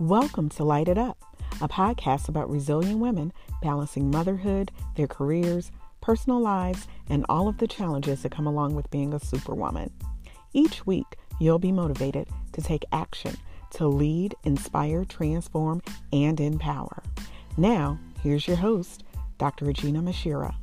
Welcome to Light It Up, a podcast about resilient women balancing motherhood, their careers, personal lives, and all of the challenges that come along with being a superwoman. Each week, you'll be motivated to take action to lead, inspire, transform, and empower. Now, here's your host, Dr. Regina Mashira.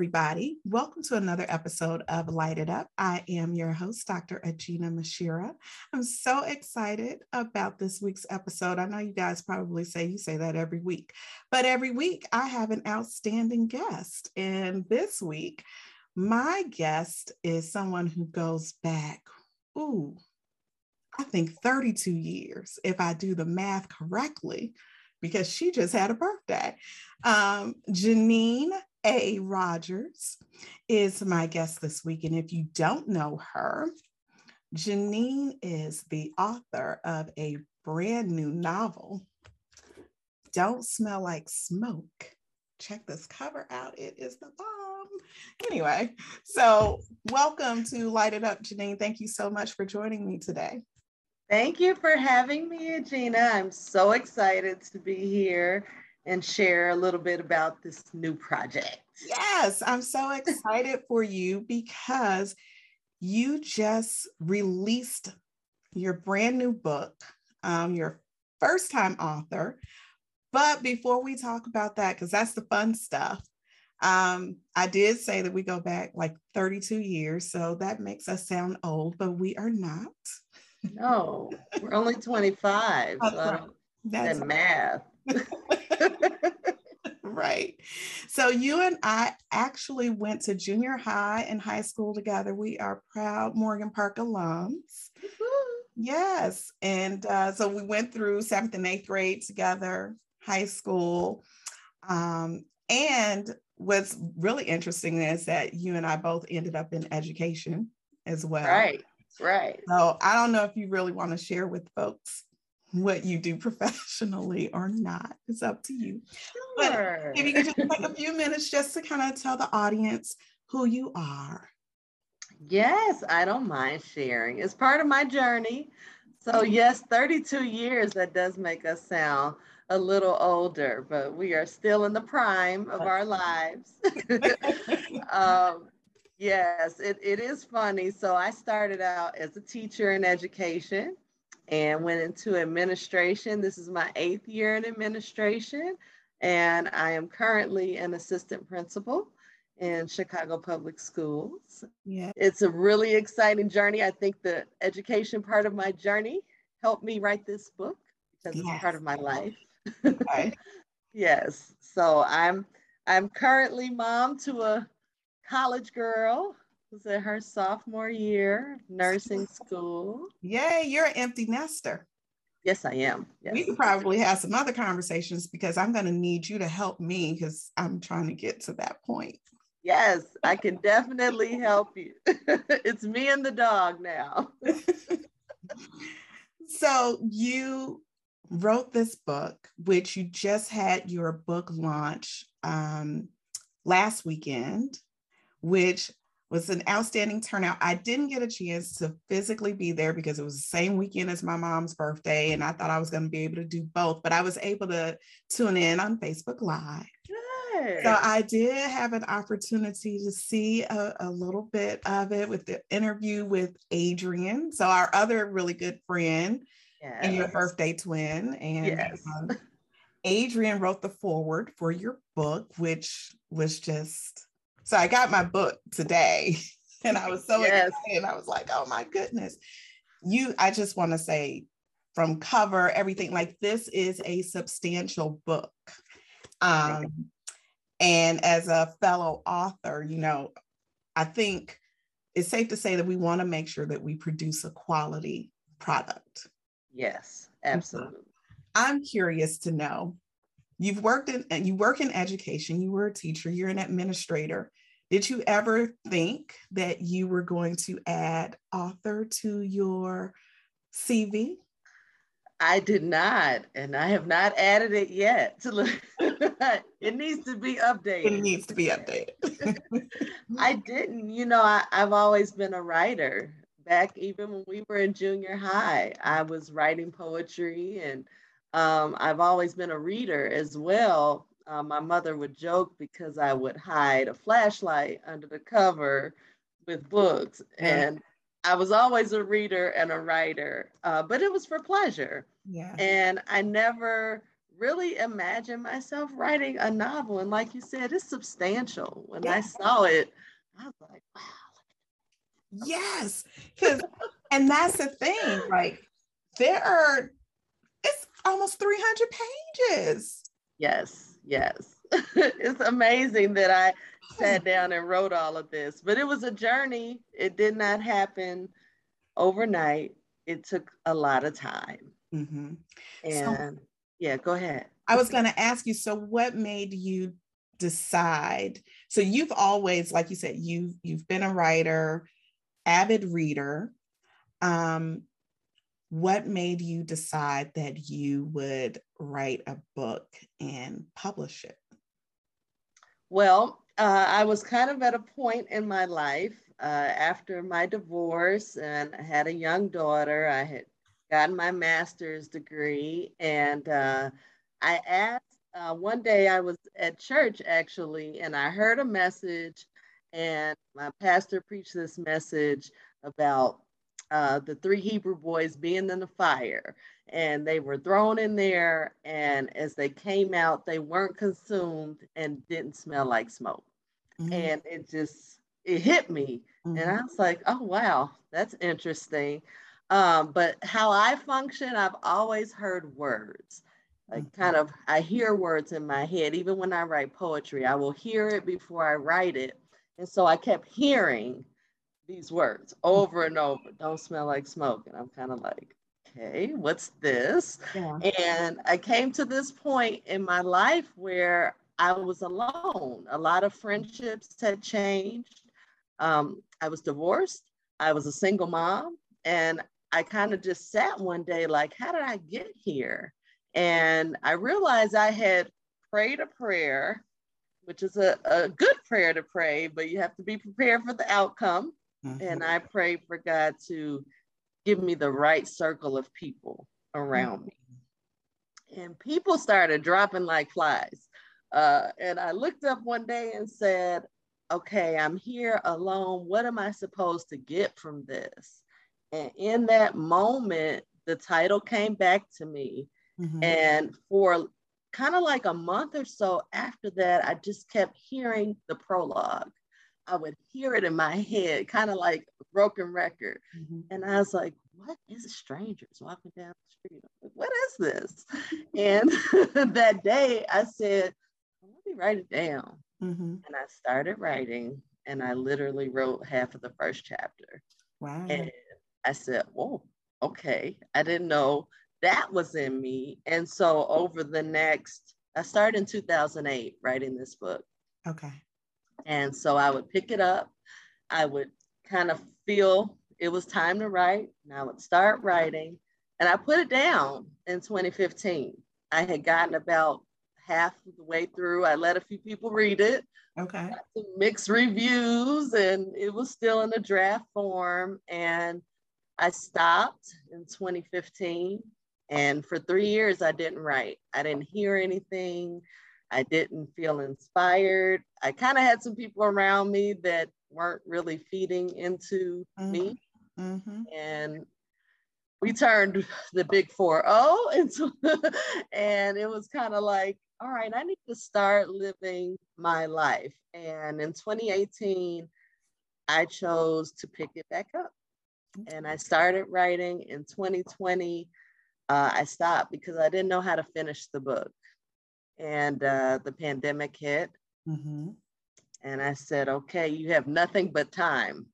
Everybody. Welcome to another episode of Light It Up. I am your host, Dr. Regina Mashira. I'm so excited about this week's episode. I know you guys probably say you say that every week, but every week I have an outstanding guest. And this week, my guest is someone who goes back, ooh, I think 32 years, if I do the math correctly, because she just had a birthday. Um, Janine A. Rogers is my guest this week. And if you don't know her, Janine is the author of a brand new novel, Don't Smell Like Smoke. Check this cover out. It is the bomb. Anyway, so welcome to Light It Up, Janine. Thank you so much for joining me today. Thank you for having me, Gina. I'm so excited to be here and share a little bit about this new project. Yes, I'm so excited for you because you just released your brand new book, um, your first time author. But before we talk about that, because that's the fun stuff, um, I did say that we go back like 32 years, so that makes us sound old, but we are not. No, we're only 25. That's so right. That's math. right. So you and I actually went to junior high and high school together. We are proud Morgan Park alums. Yes. And uh, so we went through seventh and eighth grade together, high school. Um, and what's really interesting is that you and I both ended up in education as well. Right. Right. So I don't know if you really want to share with folks what you do professionally or not. It's up to you. Sure. But if you could just take a few minutes just to kind of tell the audience who you are. Yes, I don't mind sharing. It's part of my journey. So, mm-hmm. yes, 32 years, that does make us sound a little older, but we are still in the prime of our lives. um, Yes, it, it is funny. So I started out as a teacher in education and went into administration. This is my eighth year in administration, and I am currently an assistant principal in Chicago Public Schools. Yeah. It's a really exciting journey. I think the education part of my journey helped me write this book because yes. it's part of my life. Okay. yes. So I'm I'm currently mom to a college girl who's in her sophomore year, nursing school. Yay, you're an empty nester. Yes, I am. Yes. We can probably have some other conversations because I'm going to need you to help me because I'm trying to get to that point. Yes, I can definitely help you. it's me and the dog now. so you wrote this book, which you just had your book launch um, last weekend which was an outstanding turnout. I didn't get a chance to physically be there because it was the same weekend as my mom's birthday, and I thought I was going to be able to do both, but I was able to tune in on Facebook Live. Good. So I did have an opportunity to see a, a, little bit of it with the interview with Adrian, so our other really good friend yes. and your birthday twin. And yes. um, Adrian wrote the foreword for your book, which was just so I got my book today and I was so yes. excited. I was like, oh my goodness. You, I just want to say from cover, everything like this is a substantial book. Um, and as a fellow author, you know, I think it's safe to say that we want to make sure that we produce a quality product. Yes, absolutely. I'm curious to know you've worked in you work in education you were a teacher you're an administrator did you ever think that you were going to add author to your CV? I did not, and I have not added it yet. it needs to be updated. It needs to be updated. I didn't, you know, I, have always been a writer back even when we were in junior high, I was writing poetry and um, I've always been a reader as well. Uh, my mother would joke because I would hide a flashlight under the cover with books. And I was always a reader and a writer, uh, but it was for pleasure. Yeah. And I never really imagined myself writing a novel. And like you said, it's substantial. When yeah. I saw it, I was like, wow. Yes. Because, and that's the thing, like, there are, it's almost 300 pages. Yes, yes. it's amazing that I sat down and wrote all of this, but it was a journey. It did not happen overnight. It took a lot of time. Mm-hmm. And so, yeah, go ahead. I was going to ask you so, what made you decide? So, you've always, like you said, you've, you've been a writer, avid reader. Um, what made you decide that you would write a book and publish it? Well, uh, I was kind of at a point in my life uh, after my divorce, and I had a young daughter. I had gotten my master's degree, and uh, I asked uh, one day I was at church actually, and I heard a message, and my pastor preached this message about uh, the three Hebrew boys being in the fire and they were thrown in there and as they came out they weren't consumed and didn't smell like smoke mm-hmm. and it just it hit me mm-hmm. and i was like oh wow that's interesting um, but how i function i've always heard words like mm-hmm. kind of i hear words in my head even when i write poetry i will hear it before i write it and so i kept hearing these words over and over don't smell like smoke and i'm kind of like okay, what's this? Yeah. And I came to this point in my life where I was alone. A lot of friendships had changed. Um, I was divorced. I was a single mom. And I kind of just sat one day like, how did I get here? And I realized I had prayed a prayer, which is a, a good prayer to pray, but you have to be prepared for the outcome. Mm-hmm. And I prayed for God to give me the right circle of people around me. And people started dropping like flies. Uh, and I looked up one day and said, okay, I'm here alone. What am I supposed to get from this? And in that moment, the title came back to me. Mm-hmm. And for kind of like a month or so after that, I just kept hearing the prologue. I would hear it in my head, kind of like a broken record. Mm-hmm. And I was like, what is strangers walking down the street? Like, what is this? And that day I said, well, let me write it down. Mm-hmm. And I started writing and I literally wrote half of the first chapter. Wow. And I said, whoa, okay. I didn't know that was in me. And so over the next, I started in 2008 writing this book. Okay. And so I would pick it up. I would kind of feel it was time to write. And I would start writing. And I put it down in 2015. I had gotten about half of the way through. I let a few people read it. Okay. some mixed reviews, and it was still in a draft form. And I stopped in 2015. And for three years, I didn't write. I didn't hear anything. I didn't feel inspired. I kind of had some people around me that weren't really feeding into mm-hmm. me. Mm-hmm. And we turned the big 4 into, and it was kind of like, all right, I need to start living my life. And in 2018, I chose to pick it back up. And I started writing in 2020. Uh, I stopped because I didn't know how to finish the book and uh, the pandemic hit. Mm-hmm. And I said, okay, you have nothing but time.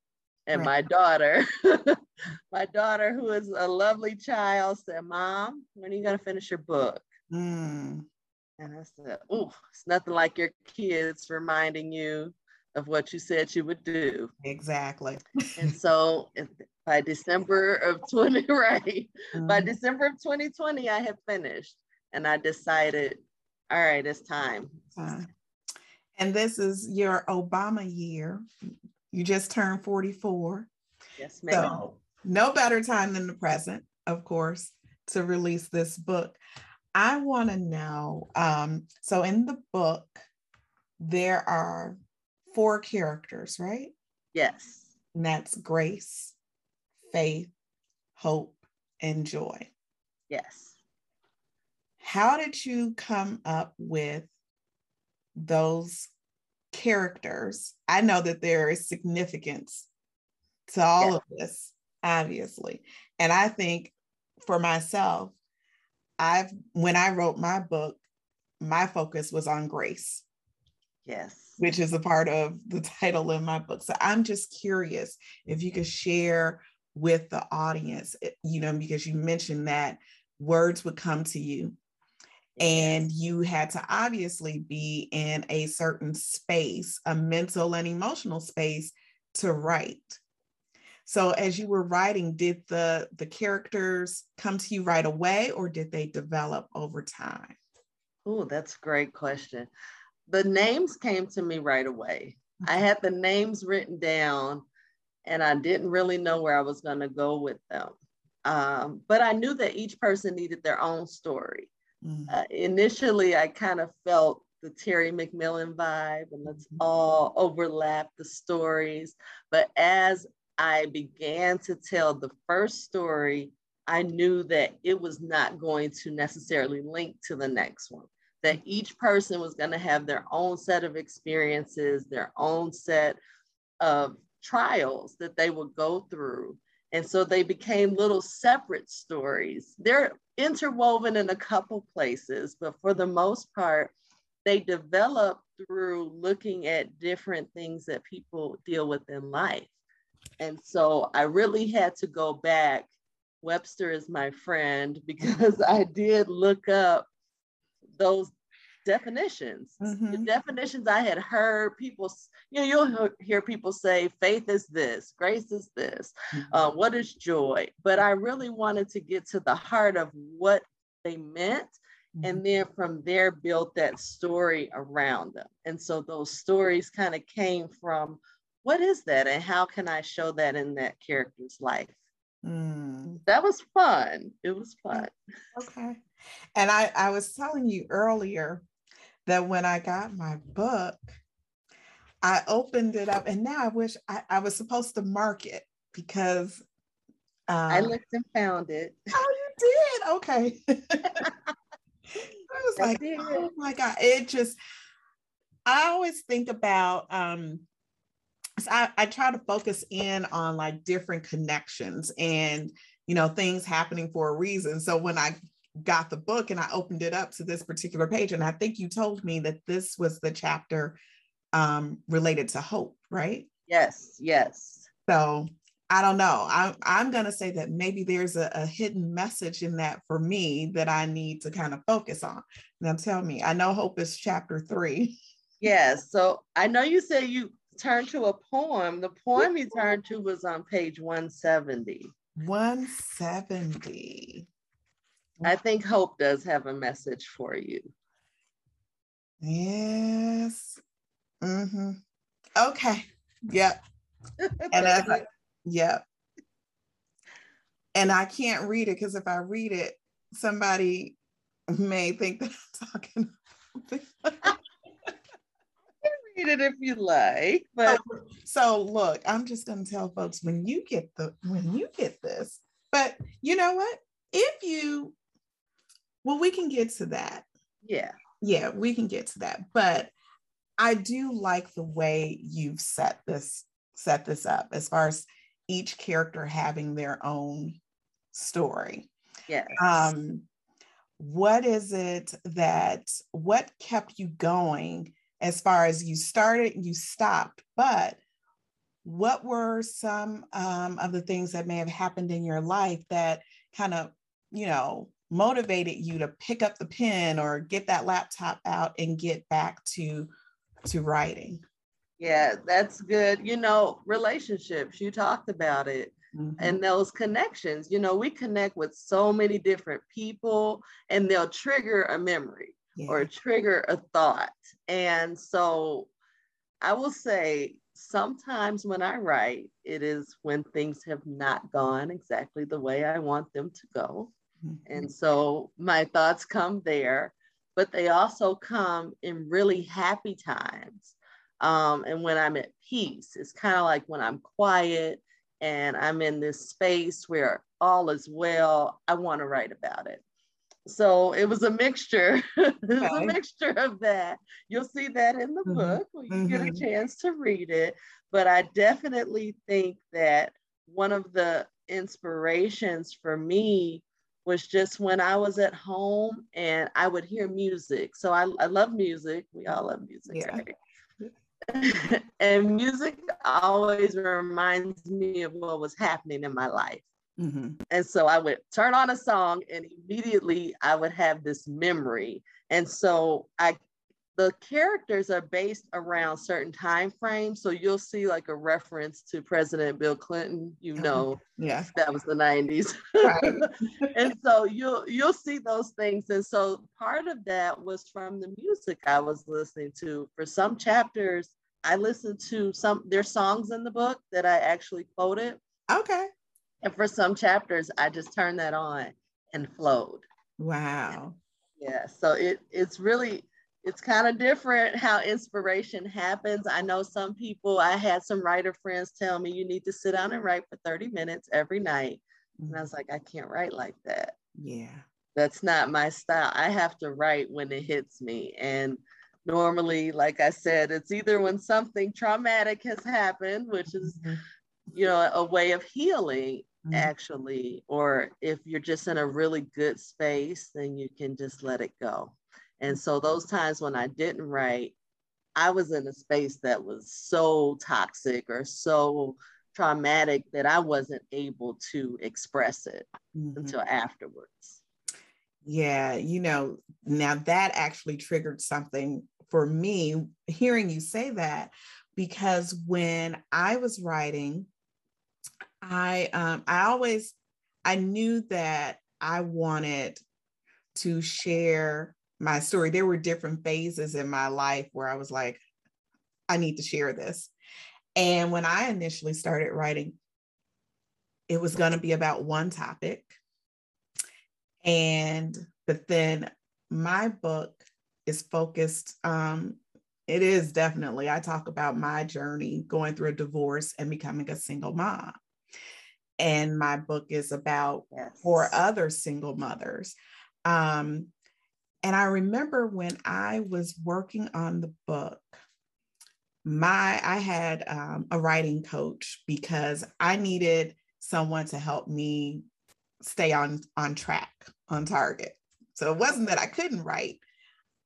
And right. my daughter, my daughter, who is a lovely child, said, Mom, when are you going to finish your book? Mm. And I said, Oh, it's nothing like your kids reminding you of what you said you would do. Exactly. and so by December of 20, right? Mm-hmm. By December of 2020, I had finished and I decided all right, it's time. Uh, and this is your Obama year. You just turned 44. Yes, ma'am. So no better time than the present, of course, to release this book. I want to know um, so in the book, there are four characters, right? Yes. And that's grace, faith, hope, and joy. Yes. How did you come up with those characters? I know that there is significance to all yeah. of this, obviously. And I think for myself, I've when I wrote my book, my focus was on grace. Yes. Which is a part of the title in my book. So I'm just curious if you could share with the audience, you know, because you mentioned that words would come to you and you had to obviously be in a certain space, a mental and emotional space to write. So as you were writing, did the the characters come to you right away or did they develop over time? Oh, that's a great question. The names came to me right away. I had the names written down and I didn't really know where I was going to go with them. Um, but I knew that each person needed their own story. Mm. Uh, initially, I kind of felt the Terry McMillan vibe, and let's mm-hmm. all overlap the stories. But as I began to tell the first story, I knew that it was not going to necessarily link to the next one, that each person was going to have their own set of experiences, their own set of trials that they would go through. And so they became little separate stories. They're interwoven in a couple places, but for the most part, they develop through looking at different things that people deal with in life. And so I really had to go back. Webster is my friend because I did look up those definitions. Mm-hmm. The definitions I had heard people, you know, you'll hear people say faith is this, grace is this, mm-hmm. uh, what is joy? But I really wanted to get to the heart of what they meant. Mm-hmm. And then from there, built that story around them. And so those stories kind of came from what is that? And how can I show that in that character's life? Mm. That was fun. It was fun. Okay. And I, I was telling you earlier that when I got my book, I opened it up and now I wish I, I was supposed to mark it because um, I looked and found it. Oh, you did? Okay. I was I like, did. oh my God. It just, I always think about, um, so I, I try to focus in on like different connections and, you know, things happening for a reason. So when I got the book and I opened it up to this particular page. And I think you told me that this was the chapter um, related to hope, right? Yes, yes. So I don't know. I'm, I'm going to say that maybe there's a, a, hidden message in that for me that I need to kind of focus on. Now tell me, I know hope is chapter three. Yes. So I know you said you turned to a poem. The poem you turned to was on page 170. 170. I think hope does have a message for you. Yes. Mm-hmm. Okay. Yep. and I, yep. And I can't read it because if I read it, somebody may think that I'm talking. Can read it if you like, but so, so look, I'm just gonna tell folks when you get the when you get this, but you know what? If you well, we can get to that. Yeah. Yeah, we can get to that. But I do like the way you've set this set this up as far as each character having their own story. Yes. Um what is it that what kept you going as far as you started and you stopped but what were some um, of the things that may have happened in your life that kind of you know motivated you to pick up the pen or get that laptop out and get back to to writing yeah that's good you know relationships you talked about it mm-hmm. and those connections you know we connect with so many different people and they'll trigger a memory yeah. or trigger a thought and so i will say sometimes when I write, it is when things have not gone exactly the way I want them to go. Mm-hmm. And so my thoughts come there, but they also come in really happy times. Um, and when I'm at peace, it's kind of like when I'm quiet and I'm in this space where all is well, I want to write about it. So it was a mixture. it was okay. a mixture of that. You'll see that in the mm-hmm. book when you mm-hmm. get a mm-hmm. chance to read it. But I definitely think that one of the inspirations for me was just when I was at home and I would hear music. So I, I love music. We all love music, yeah. right? and music always reminds me of what was happening in my life. Mm-hmm. And so I would turn on a song and immediately I would have this memory. And so I the characters are based around certain time frames. So you'll see like a reference to President Bill Clinton, you uh-huh. know, yeah, that was the 90s. Right. and so you'll you'll see those things. And so part of that was from the music I was listening to. For some chapters, I listened to some there's songs in the book that I actually quoted. Okay. And for some chapters, I just turned that on and flowed. Wow. Yeah. So it it's really it's kind of different how inspiration happens. I know some people, I had some writer friends tell me you need to sit down and write for 30 minutes every night. And I was like, I can't write like that. Yeah. That's not my style. I have to write when it hits me. And normally, like I said, it's either when something traumatic has happened, which is, mm-hmm. you know, a way of healing mm-hmm. actually, or if you're just in a really good space, then you can just let it go. And so those times when I didn't write, I was in a space that was so toxic or so traumatic that I wasn't able to express it mm-hmm. until afterwards. Yeah, you know, now that actually triggered something for me hearing you say that because when I was writing, I um I always I knew that I wanted to share my story. There were different phases in my life where I was like, I need to share this. And when I initially started writing, it was going to be about one topic. And, but then my book is focused, um, it is definitely, I talk about my journey going through a divorce and becoming a single mom. And my book is about yes. for other single mothers. Um, and I remember when I was working on the book, my I had um, a writing coach because I needed someone to help me stay on on track, on target. So it wasn't that I couldn't write.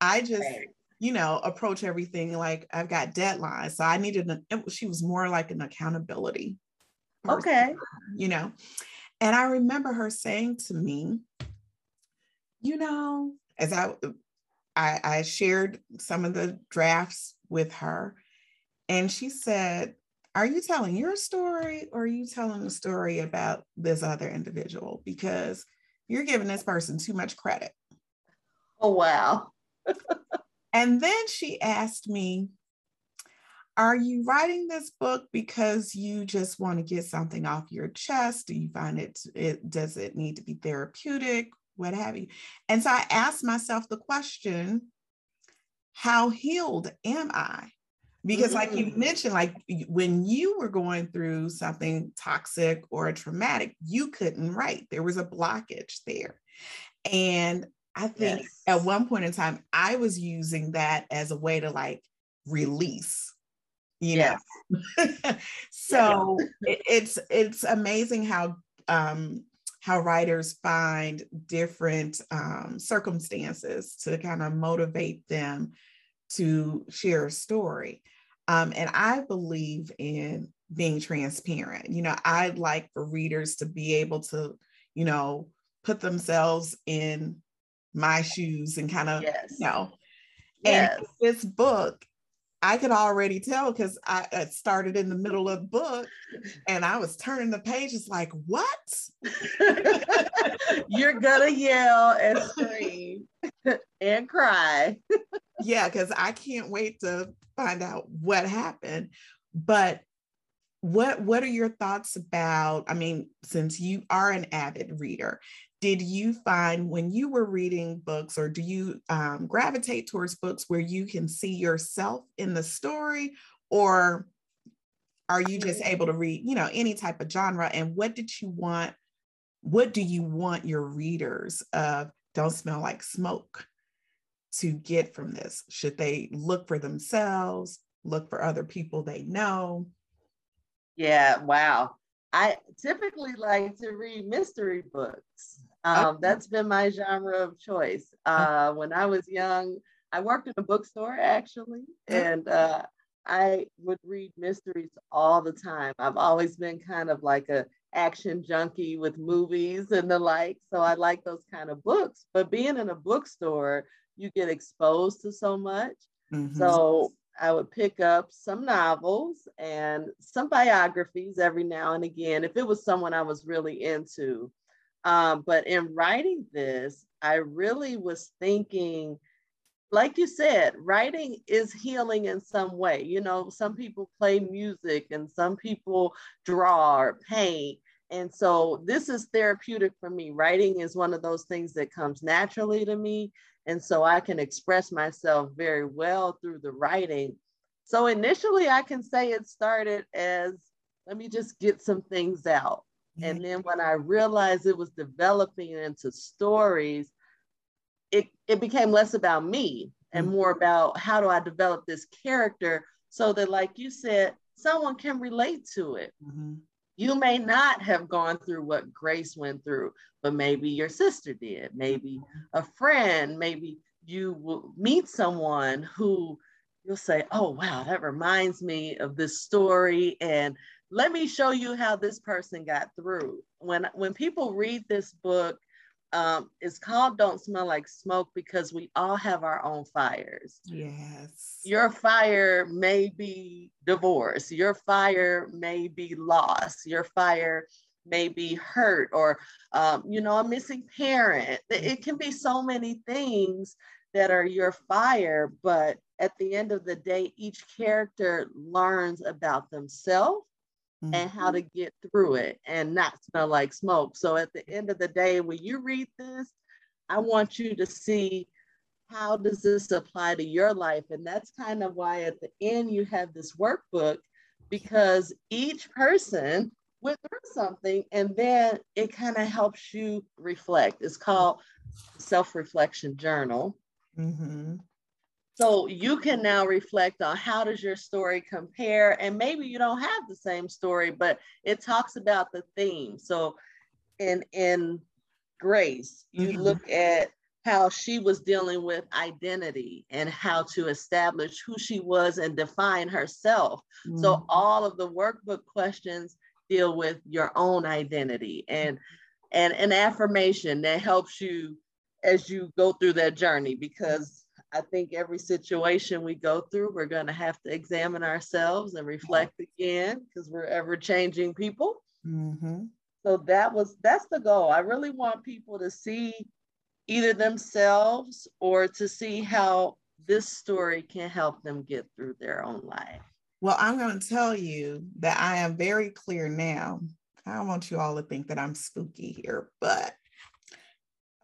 I just, right. you know, approach everything like I've got deadlines. So I needed an, she was more like an accountability. Person, okay. You know, and I remember her saying to me, you know, as I, I, I shared some of the drafts with her, and she said, Are you telling your story or are you telling a story about this other individual? Because you're giving this person too much credit. Oh, wow. and then she asked me, Are you writing this book because you just want to get something off your chest? Do you find it, it does it need to be therapeutic? What have you. And so I asked myself the question, how healed am I? Because, mm-hmm. like you mm. mentioned, like when you were going through something toxic or traumatic, you couldn't write. There was a blockage there. And I think yes. at one point in time, I was using that as a way to like release you know so yeah. it's it's amazing how um how writers find different um, circumstances to kind of motivate them to share a story. Um, and I believe in being transparent. You know, I'd like for readers to be able to, you know, put themselves in my shoes and kind of, yes. you know, and yes. this book I could already tell because I started in the middle of the book and I was turning the pages like, what? You're gonna yell and scream and cry. yeah, because I can't wait to find out what happened. but what what are your thoughts about i mean since you are an avid reader did you find when you were reading books or do you um, gravitate towards books where you can see yourself in the story? Or are you just able to read you know any type of genre? And what did you want what do you want your readers of don't smell like smoke to get from this? Should they look for themselves look for other people they know? Yeah wow. I typically like to read mystery books um, that's been my genre of choice uh, when i was young i worked in a bookstore actually and uh, I would read mysteries all the time. I've always been kind of like a action junkie with movies and the like. So I like those kind of books. But being in a bookstore, you get exposed to so much. Mm-hmm. So I would pick up some novels and some biographies every now and again if it was someone I was really into. Um, but in writing this, I really was thinking like you said, writing is healing in some way. You know, some people play music and some people draw or paint. And so this is therapeutic for me. Writing is one of those things that comes naturally to me. And so I can express myself very well through the writing. So initially, I can say it started as let me just get some things out. And then when I realized it was developing into stories, it, it became less about me and mm-hmm. more about how do I develop this character so that, like you said, someone can relate to it. Mm-hmm. You may not have gone through what Grace went through, but maybe your sister did, maybe mm-hmm. a friend, maybe you will meet someone who you'll say, Oh, wow, that reminds me of this story. And let me show you how this person got through. When, when people read this book, um, it's called Don't Smell Like Smoke because we all have our own fires. Yes. Your fire may be divorce, your fire may be loss, your fire may be hurt, or, um, you know, a missing parent. It can be so many things that are your fire, but at the end of the day, each character learns about themselves mm-hmm. and how to get through it and not smell like smoke. So at the end of the day, when you read this, I want you to see how does this apply to your life? And that's kind of why at the end you have this workbook because each person went through something and then it kind of helps you reflect. It's called self-reflection journal. Mm-hmm. So you can now reflect on how does your story compare, and maybe you don't have the same story, but it talks about the theme. So in in Grace, you mm-hmm. look at how she was dealing with identity and how to establish who she was and define herself. Mm-hmm. So all of the workbook questions deal with your own identity and and an affirmation that helps you as you go through that journey because I think every situation we go through, we're going to have to examine ourselves and reflect again because we're ever changing people. Mm-hmm. So that was that's the goal. I really want people to see either themselves or to see how this story can help them get through their own life. Well, I'm going to tell you that I am very clear now. I don't want you all to think that I'm spooky here, but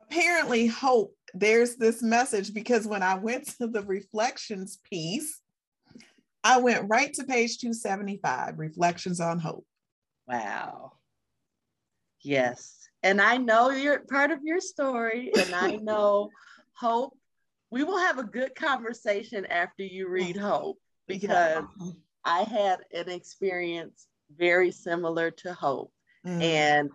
apparently hope there's this message because when I went to the reflections piece, I went right to page 275, reflections on hope. Wow. Yes. And I know you're part of your story, and I know hope. We will have a good conversation after you read Hope because yeah. I had an experience very similar to Hope. Mm. And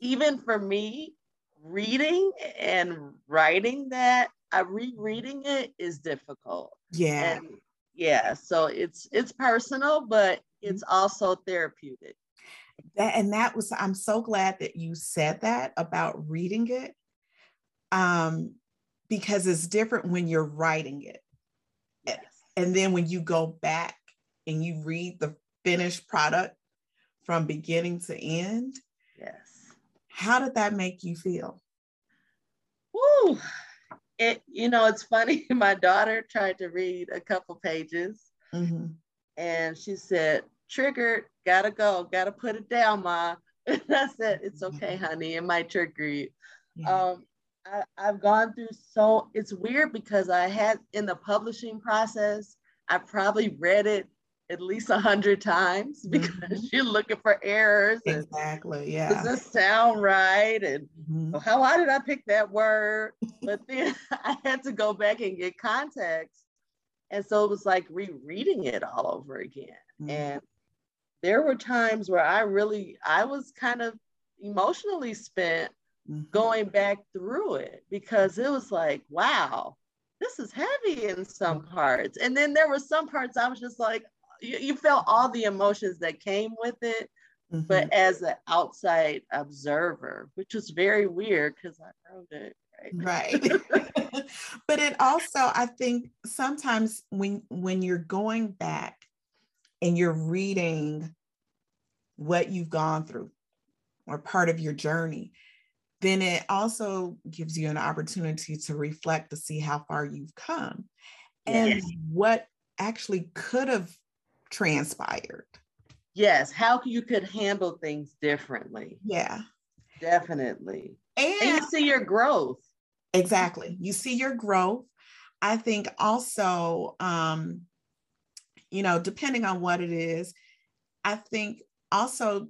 even for me, reading and writing that, I rereading it is difficult. Yeah. And yeah, so it's it's personal, but it's mm-hmm. also therapeutic. That and that was I'm so glad that you said that about reading it. Um because it's different when you're writing it. Yes. And then when you go back and you read the finished product from beginning to end. How did that make you feel? Woo! It, you know, it's funny. My daughter tried to read a couple pages, mm-hmm. and she said, "Triggered, gotta go, gotta put it down, ma." And I said, "It's okay, honey. It might trigger you." Yeah. Um, I, I've gone through so it's weird because I had in the publishing process, I probably read it at least a hundred times because mm-hmm. you're looking for errors. Exactly. Yeah. Does this sound right? And mm-hmm. how why did I pick that word? But then I had to go back and get context. And so it was like rereading it all over again. Mm-hmm. And there were times where I really I was kind of emotionally spent mm-hmm. going back through it because it was like, wow, this is heavy in some mm-hmm. parts. And then there were some parts I was just like, you, you felt all the emotions that came with it. Mm-hmm. But as an outside observer, which was very weird because I wrote it. Right. right. but it also, I think sometimes when when you're going back and you're reading what you've gone through or part of your journey, then it also gives you an opportunity to reflect to see how far you've come and yes. what actually could have transpired. Yes, how you could handle things differently. Yeah. Definitely. And, and you see your growth. Exactly. You see your growth. I think also, um, you know, depending on what it is, I think also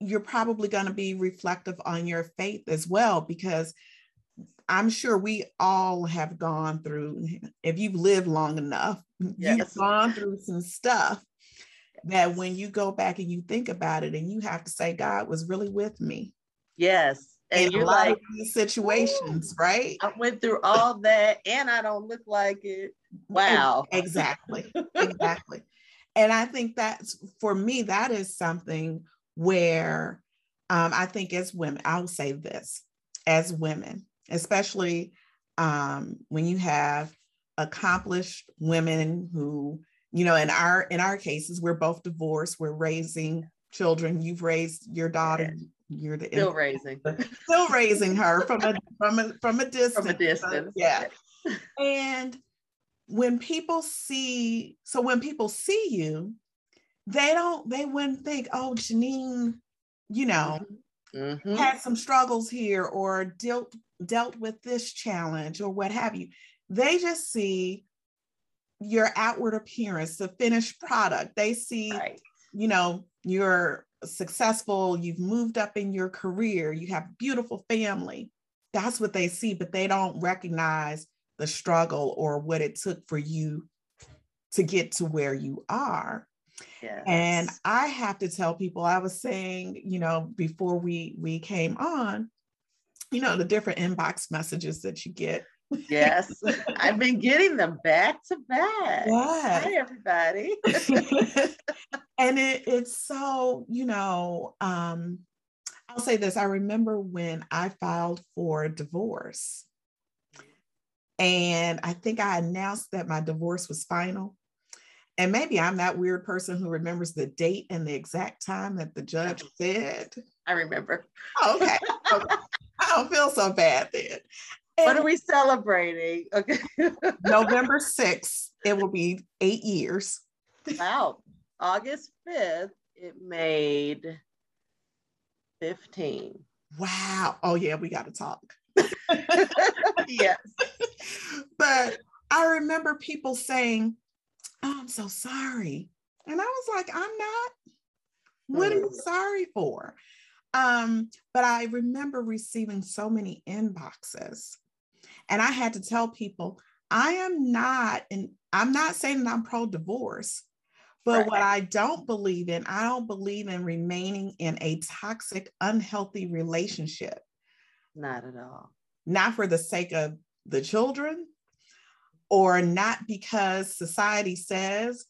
you're probably going to be reflective on your faith as well, because I'm sure we all have gone through, if you've lived long enough, yes. you've gone through some stuff that when you go back and you think about it and you have to say, God was really with me. Yes. And you're like these situations, right? I went through all that and I don't look like it. Wow. Exactly. exactly. And I think that's for me, that is something where um, I think as women, I'll say this as women, especially um, when you have accomplished women who, you know, in our in our cases, we're both divorced, we're raising children. You've raised your daughter. You're the still raising, still raising her from a from a from a distance. From a distance, yeah. and when people see, so when people see you, they don't, they wouldn't think, oh, Janine, you know, mm-hmm. had some struggles here or dealt dealt with this challenge or what have you. They just see your outward appearance, the finished product. They see, right. you know, you're successful, you've moved up in your career, you have beautiful family. That's what they see, but they don't recognize the struggle or what it took for you to get to where you are. Yes. And I have to tell people, I was saying, you know, before we we came on, you know, the different inbox messages that you get. yes, I've been getting them back to back. Yes. Hi, everybody. and it, it's so, you know, um, I'll say this. I remember when I filed for divorce, and I think I announced that my divorce was final. And maybe I'm that weird person who remembers the date and the exact time that the judge said. I remember. okay. okay. Don't feel so bad then. And what are we celebrating? Okay. November 6th, it will be eight years. Wow. August 5th, it made 15. Wow. Oh, yeah, we got to talk. yes. But I remember people saying, oh, I'm so sorry. And I was like, I'm not. What are you mm. sorry for? Um, but I remember receiving so many inboxes. And I had to tell people, I am not, and I'm not saying that I'm pro divorce, but right. what I don't believe in, I don't believe in remaining in a toxic, unhealthy relationship. Not at all. Not for the sake of the children, or not because society says,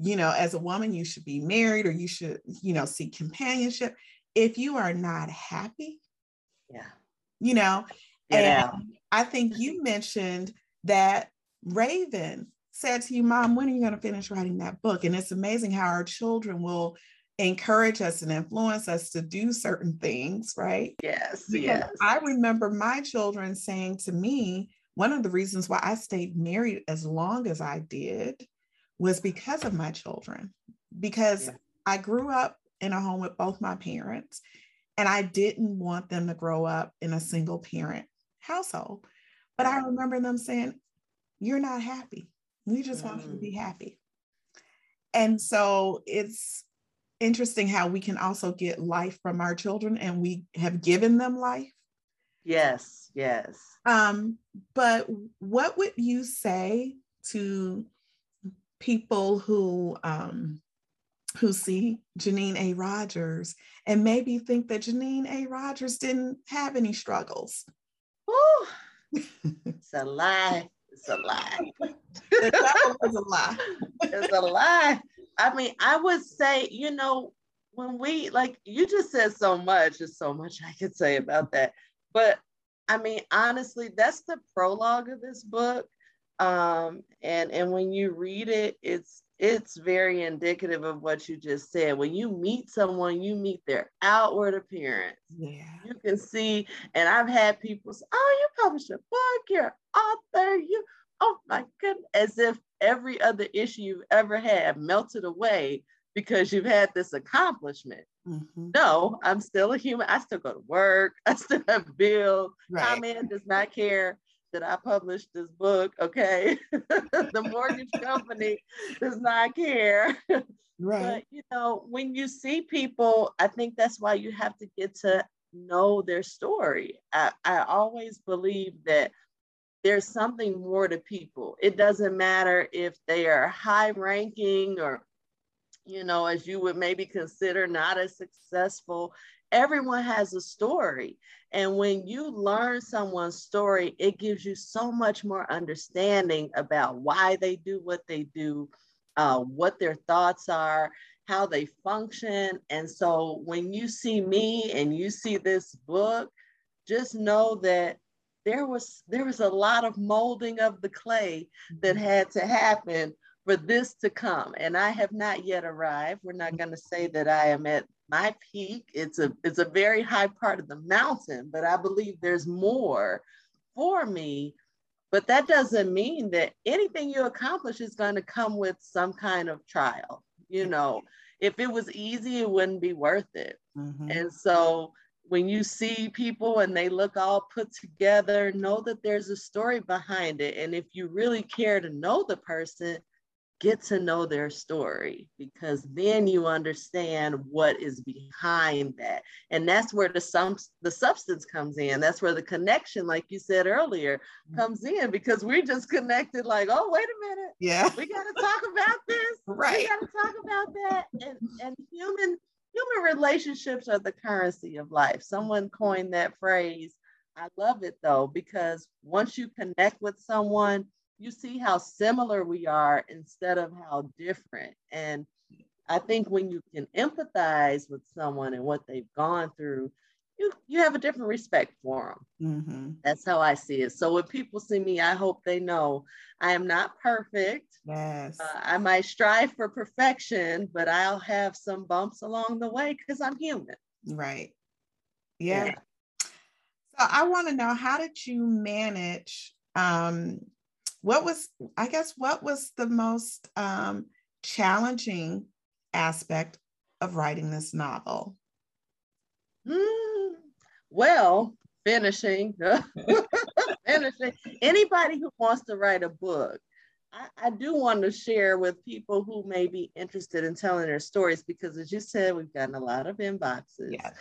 you know, as a woman, you should be married or you should, you know, seek companionship. If you are not happy, yeah, you know, yeah. and I think you mentioned that Raven said to you, Mom, when are you going to finish writing that book? And it's amazing how our children will encourage us and influence us to do certain things, right? Yes, because yes. I remember my children saying to me, one of the reasons why I stayed married as long as I did was because of my children, because yeah. I grew up in a home with both my parents, and I didn't want them to grow up in a single parent household. But I remember them saying, You're not happy. We just want you to be mm. happy. And so it's interesting how we can also get life from our children and we have given them life. Yes, yes. Um, but what would you say to people who um, who see Janine A. Rogers and maybe think that Janine A. Rogers didn't have any struggles? it's a lie. It's a lie. it's a lie. it's a lie. I mean, I would say, you know, when we like you just said so much, there's so much I could say about that. But I mean, honestly, that's the prologue of this book. Um, and and when you read it, it's it's very indicative of what you just said. When you meet someone, you meet their outward appearance. Yeah. You can see, and I've had people say, Oh, you published a book, you're author, you, oh my goodness, as if every other issue you've ever had melted away because you've had this accomplishment. Mm-hmm. No, I'm still a human. I still go to work. I still have bills. Right. man does not care that I published this book. Okay. the mortgage company does not care. Right. But you know, when you see people, I think that's why you have to get to know their story. I, I always believe that there's something more to people. It doesn't matter if they are high ranking or you know, as you would maybe consider not as successful. Everyone has a story. And when you learn someone's story, it gives you so much more understanding about why they do what they do, uh, what their thoughts are, how they function. And so when you see me and you see this book, just know that there was there was a lot of molding of the clay that mm-hmm. had to happen for this to come. And I have not yet arrived. We're not going to say that I am at my peak. It's a it's a very high part of the mountain, but I believe there's more for me. But that doesn't mean that anything you accomplish is going to come with some kind of trial. You know, if it was easy, it wouldn't be worth it. Mm-hmm. And so when you see people and they look all put together, know that there's a story behind it. And if you really care to know the person, get to know their story because then you understand what is behind that. And that's where the sum the substance comes in. That's where the connection like you said earlier mm-hmm. comes in because we're just connected like oh wait a minute. Yeah. We got to talk about this. Right we got to talk about that. And and human human relationships are the currency of life. Someone coined that phrase. I love it though because once you connect with someone you see how similar we are instead of how different. And I think when you can empathize with someone and what they've gone through, you, you have a different respect for them. Mm-hmm. That's how I see it. So when people see me, I hope they know I am not perfect. Yes. Uh, I might strive for perfection, but I'll have some bumps along the way because I'm human. Right. Yeah. yeah. So I want to know how did you manage um, what was i guess what was the most um, challenging aspect of writing this novel? Mm, well finishing. Finishing. Anybody who wants to write a book I, I, do want to share with people who may be interested in telling their stories because as you said we've gotten a lot of inboxes. Yes.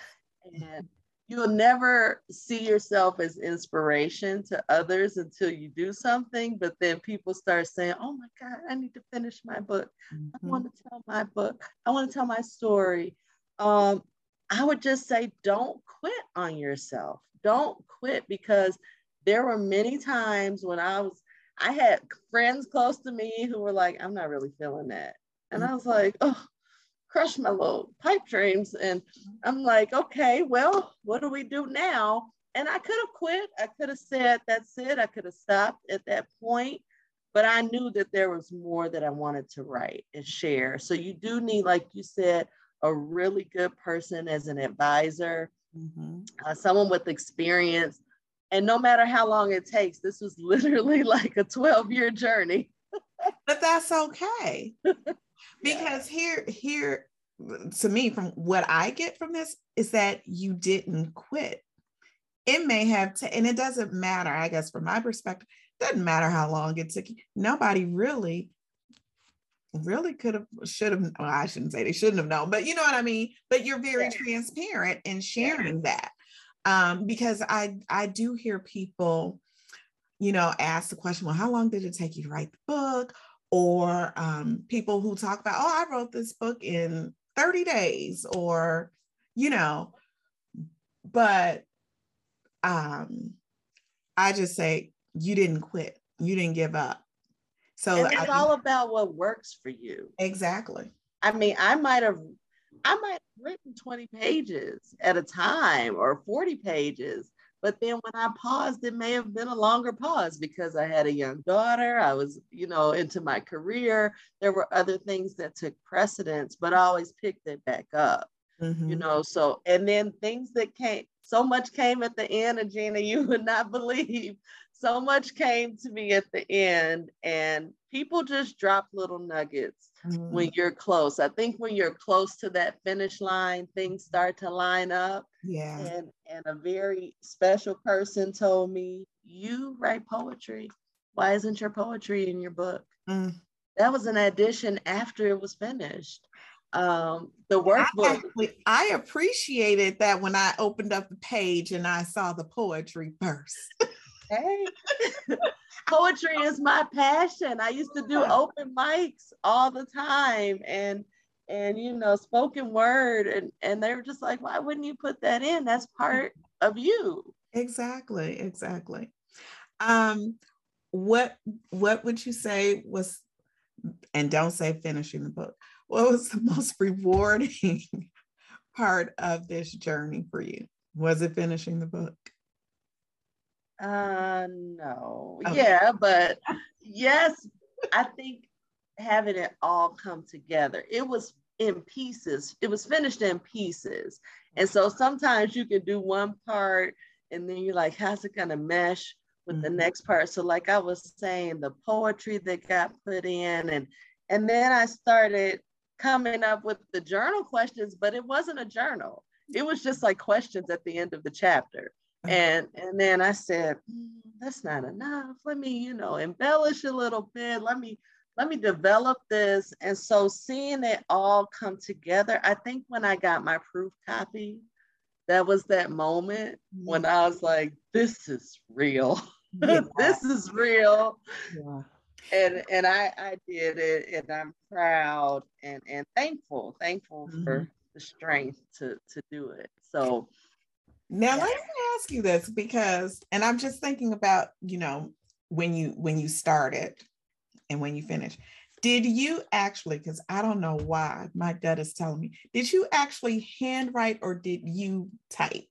and you'll never see yourself as inspiration to others until you do something but then people start saying oh my god i need to finish my book. Mm-hmm. i want to tell my book. I want to tell my story. Um, i would just say don't quit on yourself. Don't quit because there were many times when i was i had friends close to me who were like i'm not really feeling that. And i was like oh crush my little pipe dreams. And I'm like, okay, well, what do we do now? And I could have quit. I could have said, that's it. I could have stopped at that point. But I knew that there was more that I wanted to write and share. So you do need, like you said, a really good person as an advisor, mm-hmm. uh, someone with experience. And no matter how long it takes, this was literally like a 12 year journey. but that's okay. because yeah. here, here, to me, from what I get from this is that you didn't quit. It may have, t- and it doesn't matter, I guess, from my perspective, doesn't matter how long it took. Nobody really really could have should have well, i shouldn't say they shouldn't have known but you know what i mean but you're very yeah. transparent in sharing yeah. that um, because i i do hear people you know ask the question well how long did it take you to write the book or um, people who talk about oh i wrote this book in 30 days or you know but um i just say you didn't quit you didn't give up so and it's I, all about what works for you. Exactly. I mean, I might have I might have written 20 pages at a time or 40 pages. But then when I paused, it may have been a longer pause because I had a young daughter. I was, you know, into my career. There were other things that took precedence, but I always picked it back up. Mm-hmm. You know, so and then things that came so much came at the end, and Gina, you would not believe so much came to me at the end and people just drop little nuggets mm-hmm. when you're close. I think when you're close to that finish line things start to line up. Yeah. And and a very special person told me you write poetry. Why isn't your poetry in your book? Mm. that was an addition after it was finished. Um the workbook I, actually, I appreciated that when i opened up the page and i saw the poetry first Hey, poetry is my passion. I used to do open mics all the time and and you know spoken word and and they were just like why wouldn't you put that in? That's part of you. Exactly exactly. Um what what would you say was and don't say finishing the book what was the most rewarding part of this journey for you? Was it finishing the book uh, no. Okay. Yeah, but yes, I think having it all come together. It was in pieces. It was finished in pieces. And so sometimes you can do one part and then you're like, how's it gonna mesh with mm-hmm. the next part? So like I was saying, the poetry that got put in and and then I started coming up with the journal questions, but it wasn't a journal. It was just like questions at the end of the chapter and and then i said mm, that's not enough. Let me you know embellish a little bit. Let me let me develop this. And so seeing it all come together i think when i got my proof copy that was that moment when i was like this is real. Yeah. this is real. Yeah. and and i i did it and i'm proud and and thankful thankful mm-hmm. for the strength to to do it. So now let me ask you this because, and I'm just thinking about, you know, when you when you started and when you finished. Did you actually, because I don't know why, my gut is telling me, did you actually handwrite or did you type?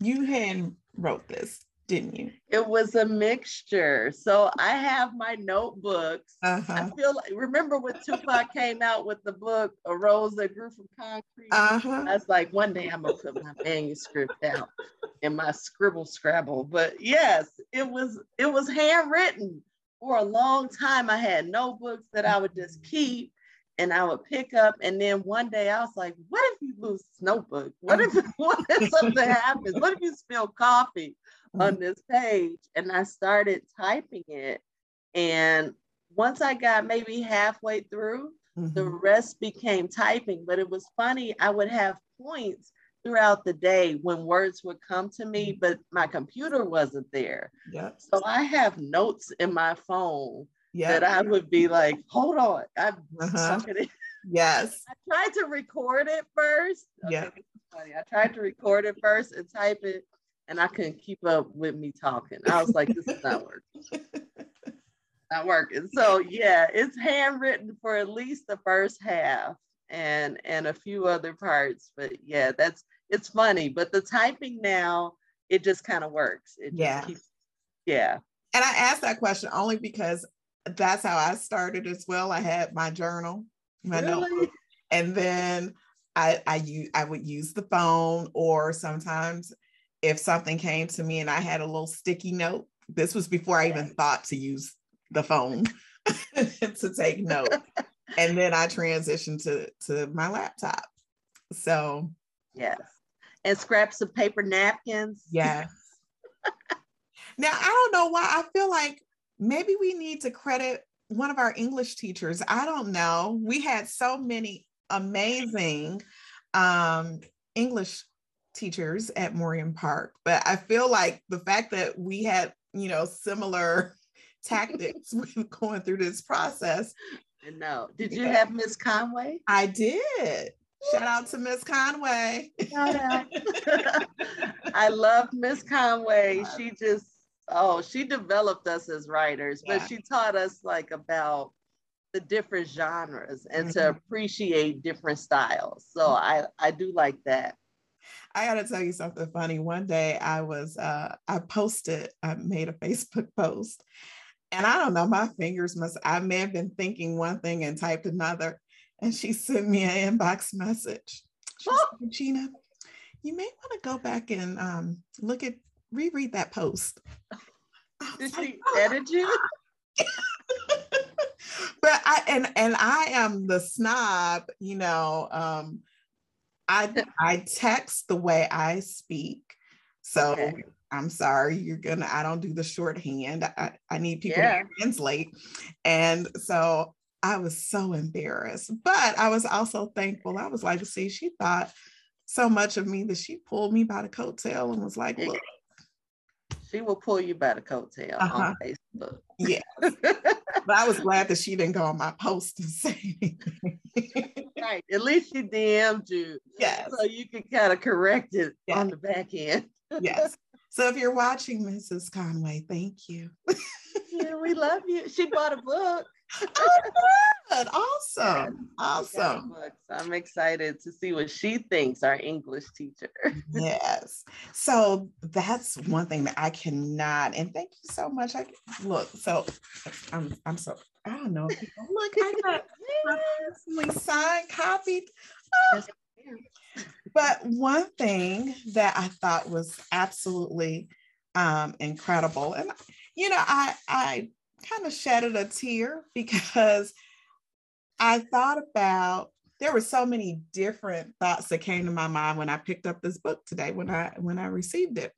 You hand wrote this didn't you? It was a mixture. So I have my notebooks. Uh-huh. I feel like remember when Tupac came out with the book A Rose That Grew from Concrete? Uh-huh. I was like, one day I'm gonna put my manuscript out in my scribble scrabble. But yes, it was it was handwritten for a long time. I had notebooks that I would just keep and I would pick up. And then one day I was like, what if you lose this notebook? What if, what if something happens? What if you spill coffee? Mm-hmm. on this page and I started typing it. And once I got maybe halfway through, mm-hmm. the rest became typing. But it was funny, I would have points throughout the day when words would come to me, mm-hmm. but my computer wasn't there. Yep. So I have notes in my phone yep. that I would be like, hold on, I'm uh-huh. Yes. I tried to record it first. Okay, yeah. Funny. I tried to record it first and type it and I couldn't keep up with me talking. I was like, this is not working. not working. So yeah, it's handwritten for at least the first half and and a few other parts. But yeah, that's it's funny. But the typing now, it just kind of works. It yeah. Keeps, yeah. And I asked that question only because that's how I started as well. I had my journal, my really? notebook, and then I I I would use the phone or sometimes if something came to me and I had a little sticky note, this was before I even thought to use the phone. to take note. and then I transitioned to, to my laptop. So, yes. And scraps of paper napkins. Yes. now, I don't know why I feel like maybe we need to credit one of our English teachers. I don't know. We had so many amazing um, English teachers at Moreyon Park, but I feel like the fact that we had, you know, similar tactics with going through this process. No, did you yeah. have Miss Conway? I did. Shout out to Miss Conway. I love Miss Conway. She just, oh, she developed us as writers, yeah. but she taught us like about the different genres and mm-hmm. to appreciate different styles. So I, I do like that. I got to tell you something funny. One day I was, uh, I posted, I made a Facebook post and I don't know, my fingers must, I may have been thinking one thing and typed another. And she sent me an inbox message. She oh. said, Gina, you may want to go back and um, look at, reread that post. Did like, she oh. edit you? but I and and I am the snob, you know. Um, I uh, I text the way I speak. So okay. I'm sorry, you're gonna, I don't do the shorthand. I, I need people yeah. to translate. And so I was so embarrassed, but I was also thankful. I was like, see, she thought so much of me that she pulled me by the coattail and was like, look. She will pull you by the coattail uh-huh. on Facebook. Yeah. but I was glad that she didn't go on my post and say anything. right. At least she DM'd you. Yes. So you can kind of correct it yes. on the back end. yes. So if you're watching Mrs. Conway, thank you. yeah, we love you. She bought a book. Oh, good. Awesome. Awesome. I'm excited to see what she thinks, our English teacher. yes. So that's one thing that I cannot, and thank you so much. I look, so I'm I'm so I don't know. Look, I got my personally signed copied. Oh. But one thing that I thought was absolutely um, incredible, and you know, I I kind of shedded a tear because I thought about there were so many different thoughts that came to my mind when I picked up this book today when I when I received it.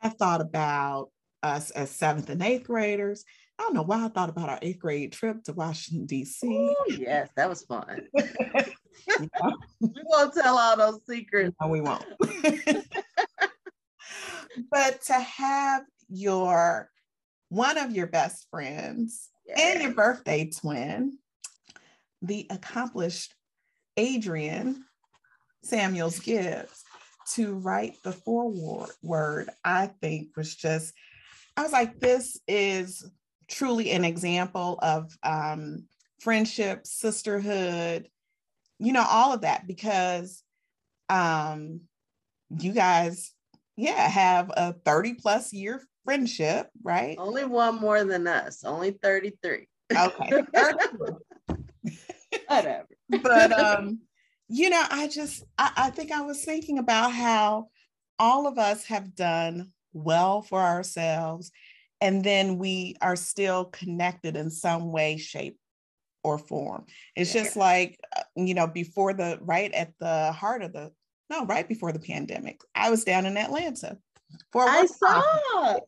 I thought about us as seventh and eighth graders. I don't know why I thought about our eighth grade trip to Washington, D.C. Yes, that was fun. we won't tell all those secrets. No, we won't. but to have your one of your best friends and your birthday twin, the accomplished Adrian Samuels Gibbs, to write the foreword, I think was just, I was like, this is truly an example of um, friendship, sisterhood, you know, all of that because um, you guys, yeah, have a 30 plus year friendship, right? Only one more than us, only 33. Okay. Whatever. but um, you know, I just I, I think I was thinking about how all of us have done well for ourselves and then we are still connected in some way shape or form it's yeah. just like uh, you know before the right at the heart of the no right before the pandemic i was down in atlanta for I saw.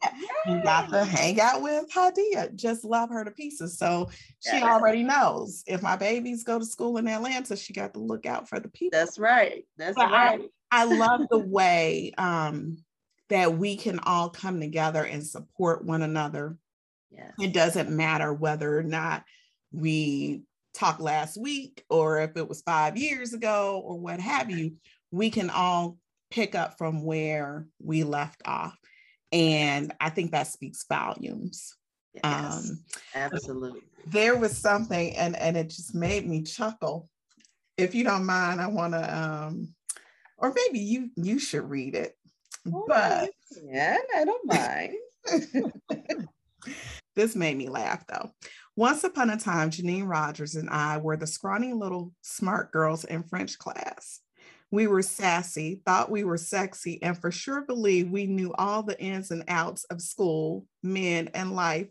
You got to hang out with Hadia. Just love her to pieces. So she yeah. already knows if my babies go to school in Atlanta, she got to look out for the people. That's right. That's but right. I, I love the way um, that we can all come together and support one another. Yes. It doesn't matter whether or not we talked last week or if it was five years ago or what have you, we can all pick up from where we left off. And I think that speaks volumes. Yes, um, absolutely. There was something, and, and it just made me chuckle. If you don't mind, I want to, um, or maybe you you should read it. Oh, but yeah, I don't mind. this made me laugh though. Once upon a time, Janine Rogers and I were the scrawny little smart girls in French class. We were sassy, thought we were sexy, and for sure believed we knew all the ins and outs of school, men, and life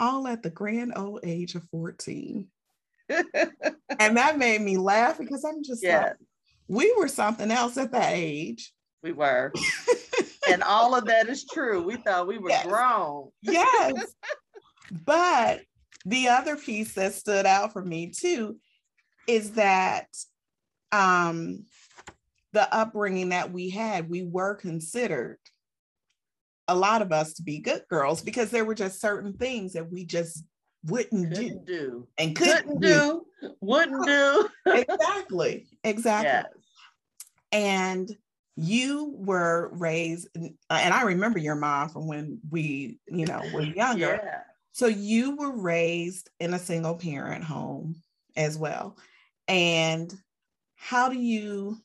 all at the grand old age of 14. and that made me laugh because I'm just yeah. like, we were something else at that age. We were. and all of that is true. We thought we were yes. grown. Yes. but the other piece that stood out for me too is that um the upbringing that we had, we were considered a lot of us to be good girls because there were just certain things that we just wouldn't do. do. and couldn't, couldn't do, do, wouldn't do. exactly, exactly. Yes. And you were raised, and I remember your mom from when we, you know, were younger. Yeah. So you were raised in a single parent home as well. And how do you,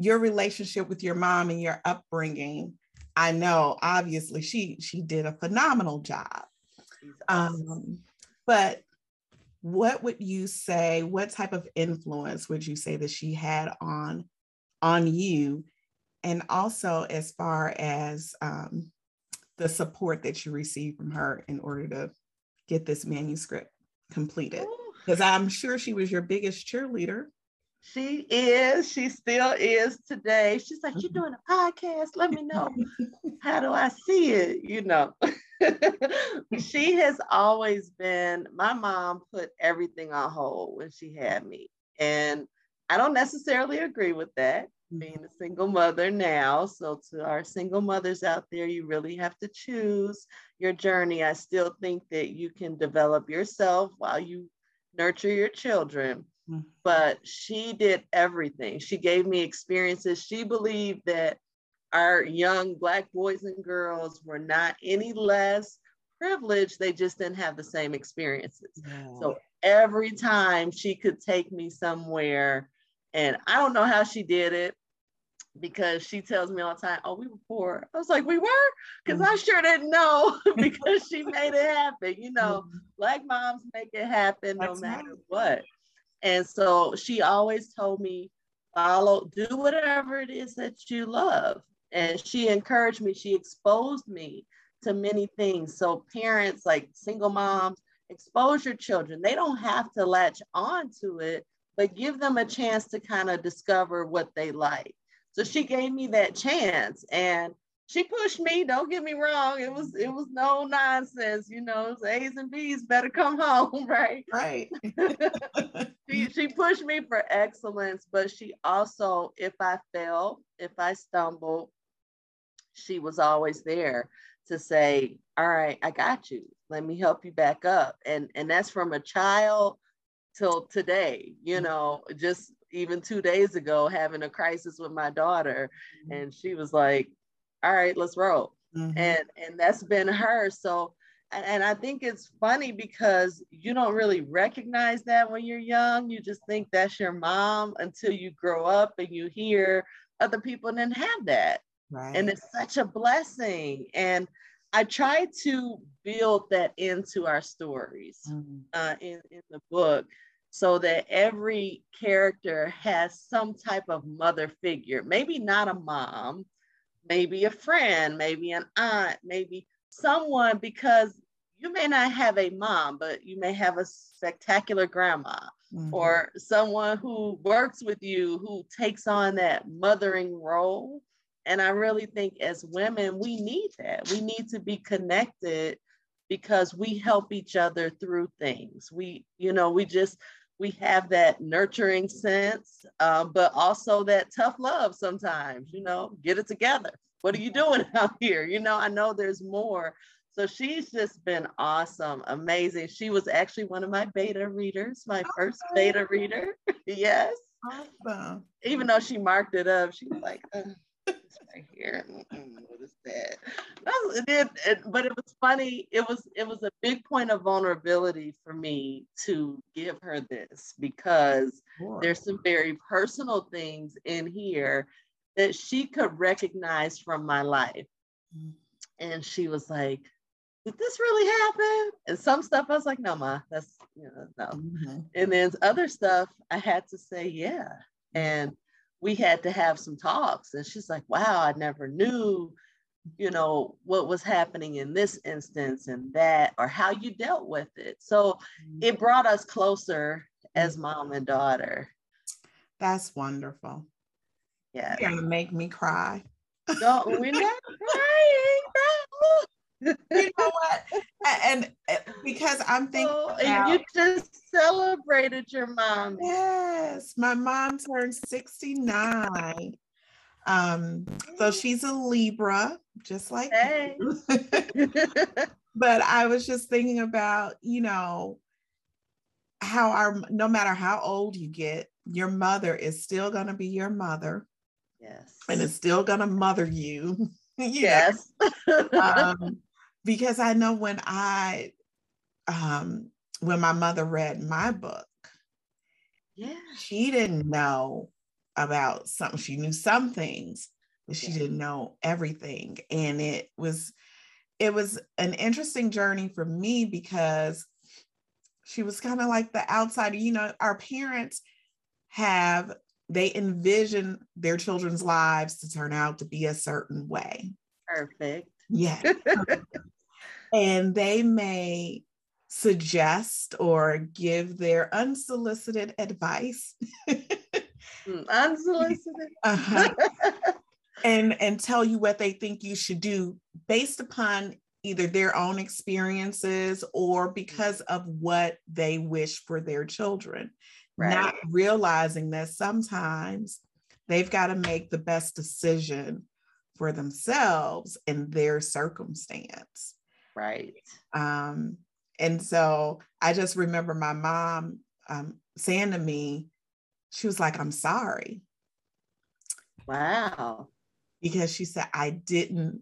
your relationship with your mom and your upbringing? I know obviously she she did a phenomenal job. Um, but what would you say, what type of influence would you say that she had on on you? And also as far as um, the support that you received from her in order to get this manuscript completed? Because I'm sure she was your biggest cheerleader. She is. She still is today. She's like, You're mm-hmm. doing a podcast. Let me know. How do I see it? You know. she has always been, my mom put everything on hold when she had me. And I don't necessarily agree with that, being mm-hmm. a single mother now. So, to our single mothers out there, you really have to choose your journey. I still think that you can develop yourself while you nurture your children Mm-hmm. but she did everything. She gave me experiences. She believed that our young Black boys and girls were not any less privileged, they just didn't have the same experiences. So every time she could take me somewhere, and I don't know how she did it because she tells me all the time, Oh, we were poor. I was like, We were? Because mm-hmm. I sure didn't know because she made it happen. You know, mm-hmm. Black moms make it happen That's no matter right. what. And so she always told me, follow, do whatever it is that you love. And she encouraged me, she exposed me to many things. So parents like single moms, expose your children. They don't have to latch on to it, but give them a chance to kind of discover what they like. So she gave me that chance. And she pushed me. Don't get me wrong. It was it was no nonsense. You know, A's and B's better come home, right? Right. she she pushed me for excellence, but she also, if I fell, if I stumbled, she was always there to say, "All right, I got you. Let me help you back up." And and that's from a child till today. You mm-hmm. know, just even two days ago, having a crisis with my daughter, mm-hmm. and she was like all right, let's roll. Mm-hmm. And and that's been her. So and, and I think it's funny because you don't really recognize that when you're young. You just think that's your mom until you grow up and you hear other people didn't have that. Right. And it's such a blessing. And I try to build that into our stories mm-hmm. uh, in, in the book so that every character has some type of mother figure, maybe not a mom, maybe a friend, maybe an aunt, maybe someone, because you may not have a mom, but you may have a spectacular grandma mm-hmm. or someone who works with you who takes on that mothering role. And I really think as women, we need that. We need to be connected because we help each other through things. We, you know, we just, we have that nurturing sense, um, but also that tough love sometimes, you know, get it together. What are you doing out here? You know, I know there's more. So she's just been awesome, amazing. She was actually one of my beta readers, my first beta reader. yes. Awesome. Even though she marked it up, she was like, uh, right here. what is that? it did, it, but it was funny. It was it was a big point of vulnerability for me to give her this because sure. there's some very personal things in here that she could recognize from my life. And she was like, did this really happen? And some stuff I was like, no, ma, that's you know, no. Mm-hmm. And then other stuff I had to say, yeah. And we had to have some talks. And she's like, wow, I never knew you know, what was happening in this instance and that, or how you dealt with it. So mm-hmm. it brought us closer as mm-hmm. mom and daughter. That's wonderful. Yeah. You're gonna make me cry. No, we're not crying. You know what? And, and because I'm thinking, oh, and you just celebrated your mom. Yes, my mom turned 69. Um, so she's a Libra, just like hey. but I was just thinking about, you know, how our no matter how old you get, your mother is still gonna be your mother. Yes. And it's still gonna mother you. yes. um, because I know when I um when my mother read my book, yeah, she didn't know about something. She knew some things, but she yeah. didn't know everything. And it was it was an interesting journey for me because she was kind of like the outsider. You know, our parents have they envision their children's lives to turn out to be a certain way. Perfect. Yeah. and they may suggest or give their unsolicited advice. Mm, unsolicited. uh-huh. and and tell you what they think you should do based upon either their own experiences or because of what they wish for their children. Right. Not realizing that sometimes they've got to make the best decision for themselves and their circumstance. Right. Um, and so I just remember my mom um, saying to me, she was like, I'm sorry. Wow. Because she said, I didn't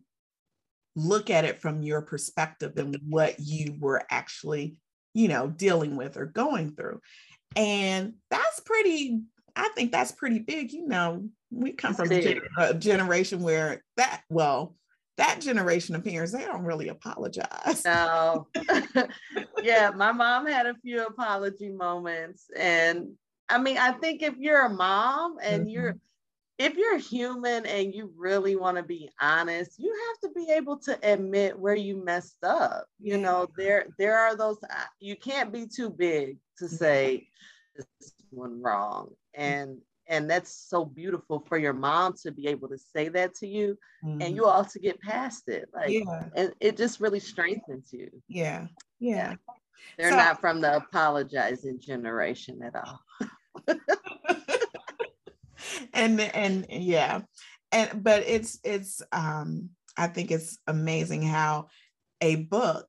look at it from your perspective and what you were actually, you know, dealing with or going through. And that's pretty, I think that's pretty big. You know, we come from a, a generation where that, well, that generation of parents, they don't really apologize. No. yeah, my mom had a few apology moments. And I mean, I think if you're a mom and mm-hmm. you're, if you're human and you really want to be honest, you have to be able to admit where you messed up. You know, there there are those uh, you can't be too big to say this one wrong. And and that's so beautiful for your mom to be able to say that to you mm-hmm. and you all to get past it like yeah. and it just really strengthens you. Yeah. Yeah, they're so, not from the apologizing generation at all. And and yeah. And but it's it's um i think it's amazing how a book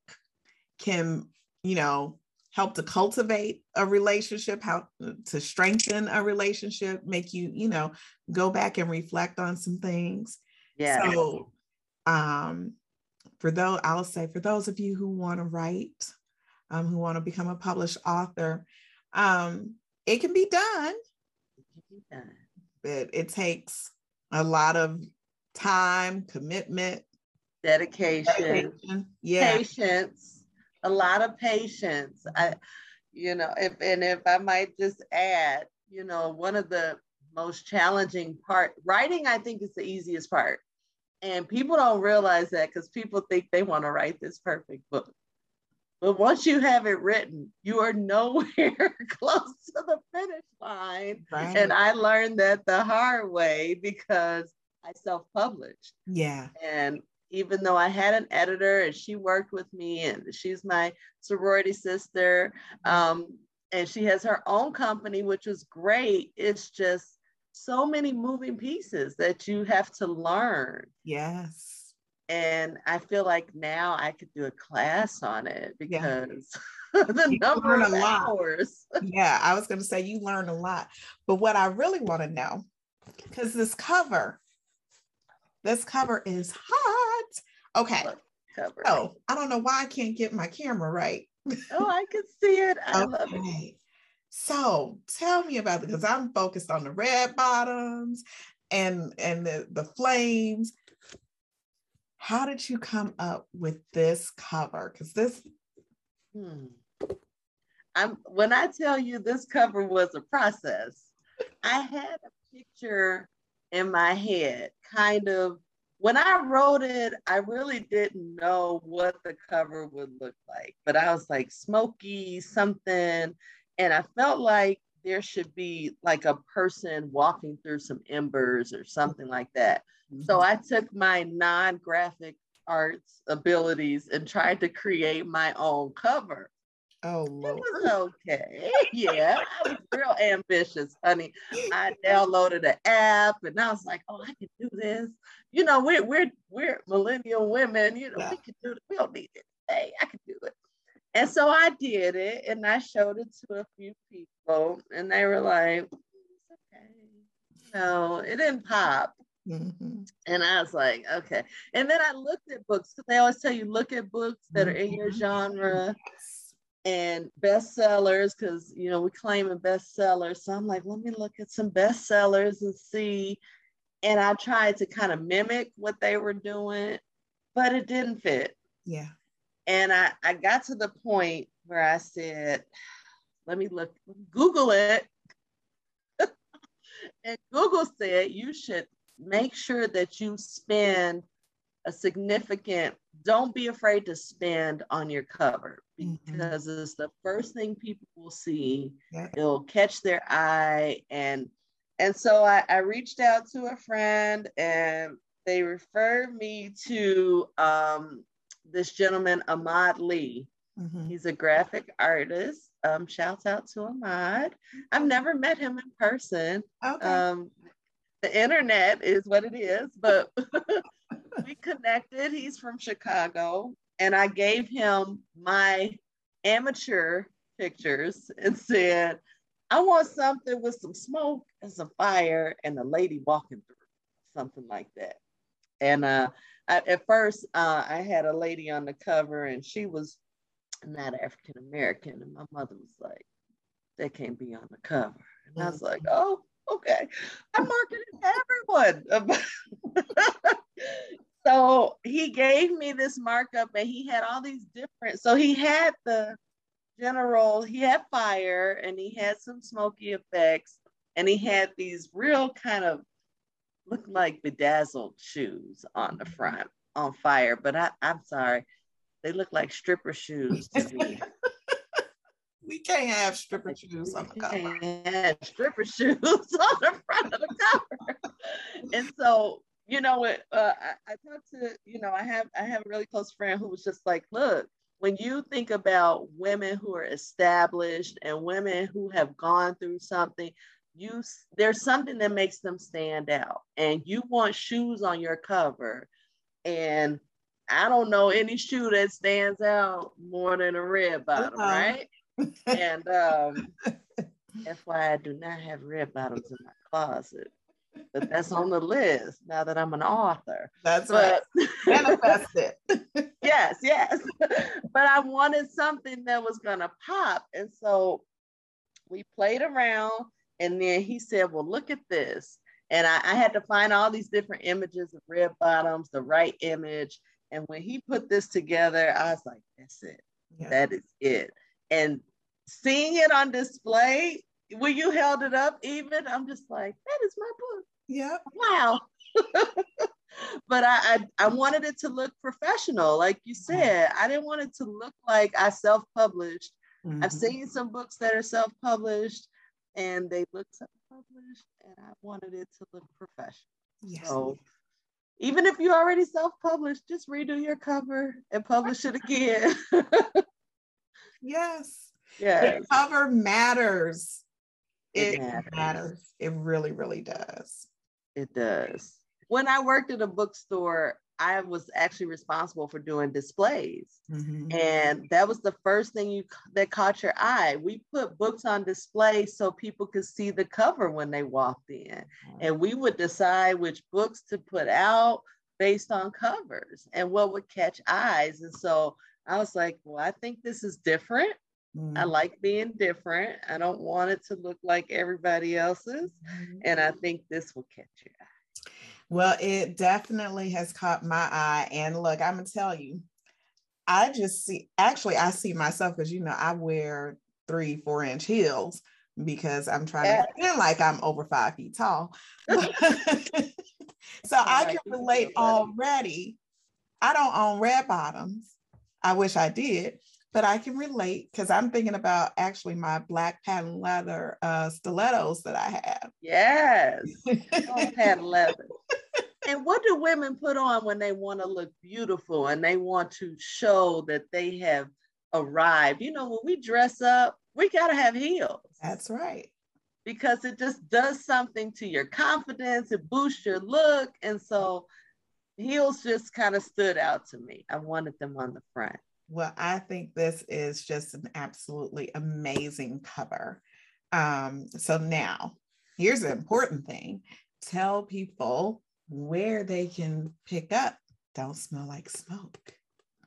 can you know help to cultivate a relationship, how to strengthen a relationship, make you, you know, go back and reflect on some things. Yeah. So um for those, I'll say for those of you who want to write, um, who want to become a published author, um, it can be done. It can be done. But it takes a lot of time, commitment, dedication, dedication. yeah. patience a lot of patience. I, you know, if and if I might just add, you know, one of the most challenging part, writing, I think is the easiest part. And people don't realize that because people think they want to write this perfect book. But once you have it written, you are nowhere close to the finish line. Right. And I learned that the hard way because I self published. Yeah. And even though I had an editor and she worked with me and she's my sorority sister. Um, and she has her own company, which was great. It's just so many moving pieces that you have to learn. Yes. And I feel like now I could do a class on it because yeah. the you number of hours. yeah, I was going to say you learn a lot. But what I really want to know, because this cover, this cover is hot. Okay. Cover. Oh, I don't know why I can't get my camera right. oh, I can see it. I okay. love it. So tell me about it because I'm focused on the red bottoms and and the, the flames. How did you come up with this cover? Because this hmm. I'm when I tell you this cover was a process, I had a picture in my head, kind of when I wrote it, I really didn't know what the cover would look like, but I was like smoky something. And I felt like there should be like a person walking through some embers or something like that. Mm-hmm. So I took my non graphic arts abilities and tried to create my own cover. Oh, Lord. It was okay. Yeah, I was real ambitious, honey. I downloaded an app and I was like, oh, I can do this. You know, we're we're we're millennial women, you know, yeah. we can do it. We don't need it. Hey, I can do it. And so I did it and I showed it to a few people and they were like, okay. No, it didn't pop. Mm-hmm. And I was like, okay. And then I looked at books because they always tell you look at books that are in your mm-hmm. genre and bestsellers because you know we claim a bestseller. So I'm like, let me look at some bestsellers and see. And I tried to kind of mimic what they were doing, but it didn't fit. Yeah. And I, I got to the point where I said, let me look, Google it. and Google said you should make sure that you spend a significant, don't be afraid to spend on your cover mm-hmm. because mm-hmm. it's the first thing people will see. Yeah. It'll catch their eye. And and so I, I reached out to a friend and they referred me to um, this gentleman, Ahmad Lee. Mm-hmm. He's a graphic artist. Um, shouts out to Ahmad. I've never met him in person. Okay. Um, the internet is what it is, but we connected. He's from Chicago, and I gave him my amateur pictures and said, I want something with some smoke and some fire and a lady walking through, something like that. And uh, I, at first, uh, I had a lady on the cover, and she was not African American, and my mother was like, "That can't be on the cover." And I was like, mm-hmm. "Oh, okay. I'm marketed everyone. So he gave me this markup and he had all these different, so he had the general, he had fire and he had some smoky effects and he had these real kind of look like bedazzled shoes on the front on fire. But I, I'm sorry, they look like stripper shoes to me. we can't have stripper shoes on the cover. have stripper shoes on the front of the cover. and so, you know, uh, I, I talked to, you know, I have I have a really close friend who was just like, look, when you think about women who are established and women who have gone through something, you there's something that makes them stand out, and you want shoes on your cover, and I don't know any shoe that stands out more than a red bottom, uh-huh. right? and um, that's why I do not have red bottoms in my closet. But that's on the list now that I'm an author. That's but, right. Manifest it. yes, yes. But I wanted something that was gonna pop. And so we played around and then he said, Well, look at this. And I, I had to find all these different images of red bottoms, the right image. And when he put this together, I was like, that's it. Yeah. That is it. And seeing it on display when you held it up even i'm just like that is my book yeah wow but I, I, I wanted it to look professional like you mm-hmm. said i didn't want it to look like i self-published mm-hmm. i've seen some books that are self-published and they look self-published and i wanted it to look professional yes. so even if you already self-published just redo your cover and publish it again yes yeah. The cover matters. It, it matters. It really, really does. It does. When I worked at a bookstore, I was actually responsible for doing displays. Mm-hmm. And that was the first thing you that caught your eye. We put books on display so people could see the cover when they walked in. Mm-hmm. And we would decide which books to put out based on covers and what would catch eyes. And so I was like, well, I think this is different. Mm-hmm. I like being different. I don't want it to look like everybody else's. Mm-hmm. And I think this will catch your eye. Well, it definitely has caught my eye. And look, I'm going to tell you, I just see, actually, I see myself because, you know, I wear three, four inch heels because I'm trying yeah. to feel like I'm over five feet tall. So I can relate already. I don't own red bottoms. I wish I did, but I can relate because I'm thinking about actually my black patent leather uh, stilettos that I have. Yes, patent leather. And what do women put on when they want to look beautiful and they want to show that they have arrived? You know, when we dress up, we got to have heels. That's right. Because it just does something to your confidence, it boosts your look. And so heels just kind of stood out to me. I wanted them on the front. Well, I think this is just an absolutely amazing cover. Um, so now here's the important thing tell people where they can pick up Don't Smell Like Smoke.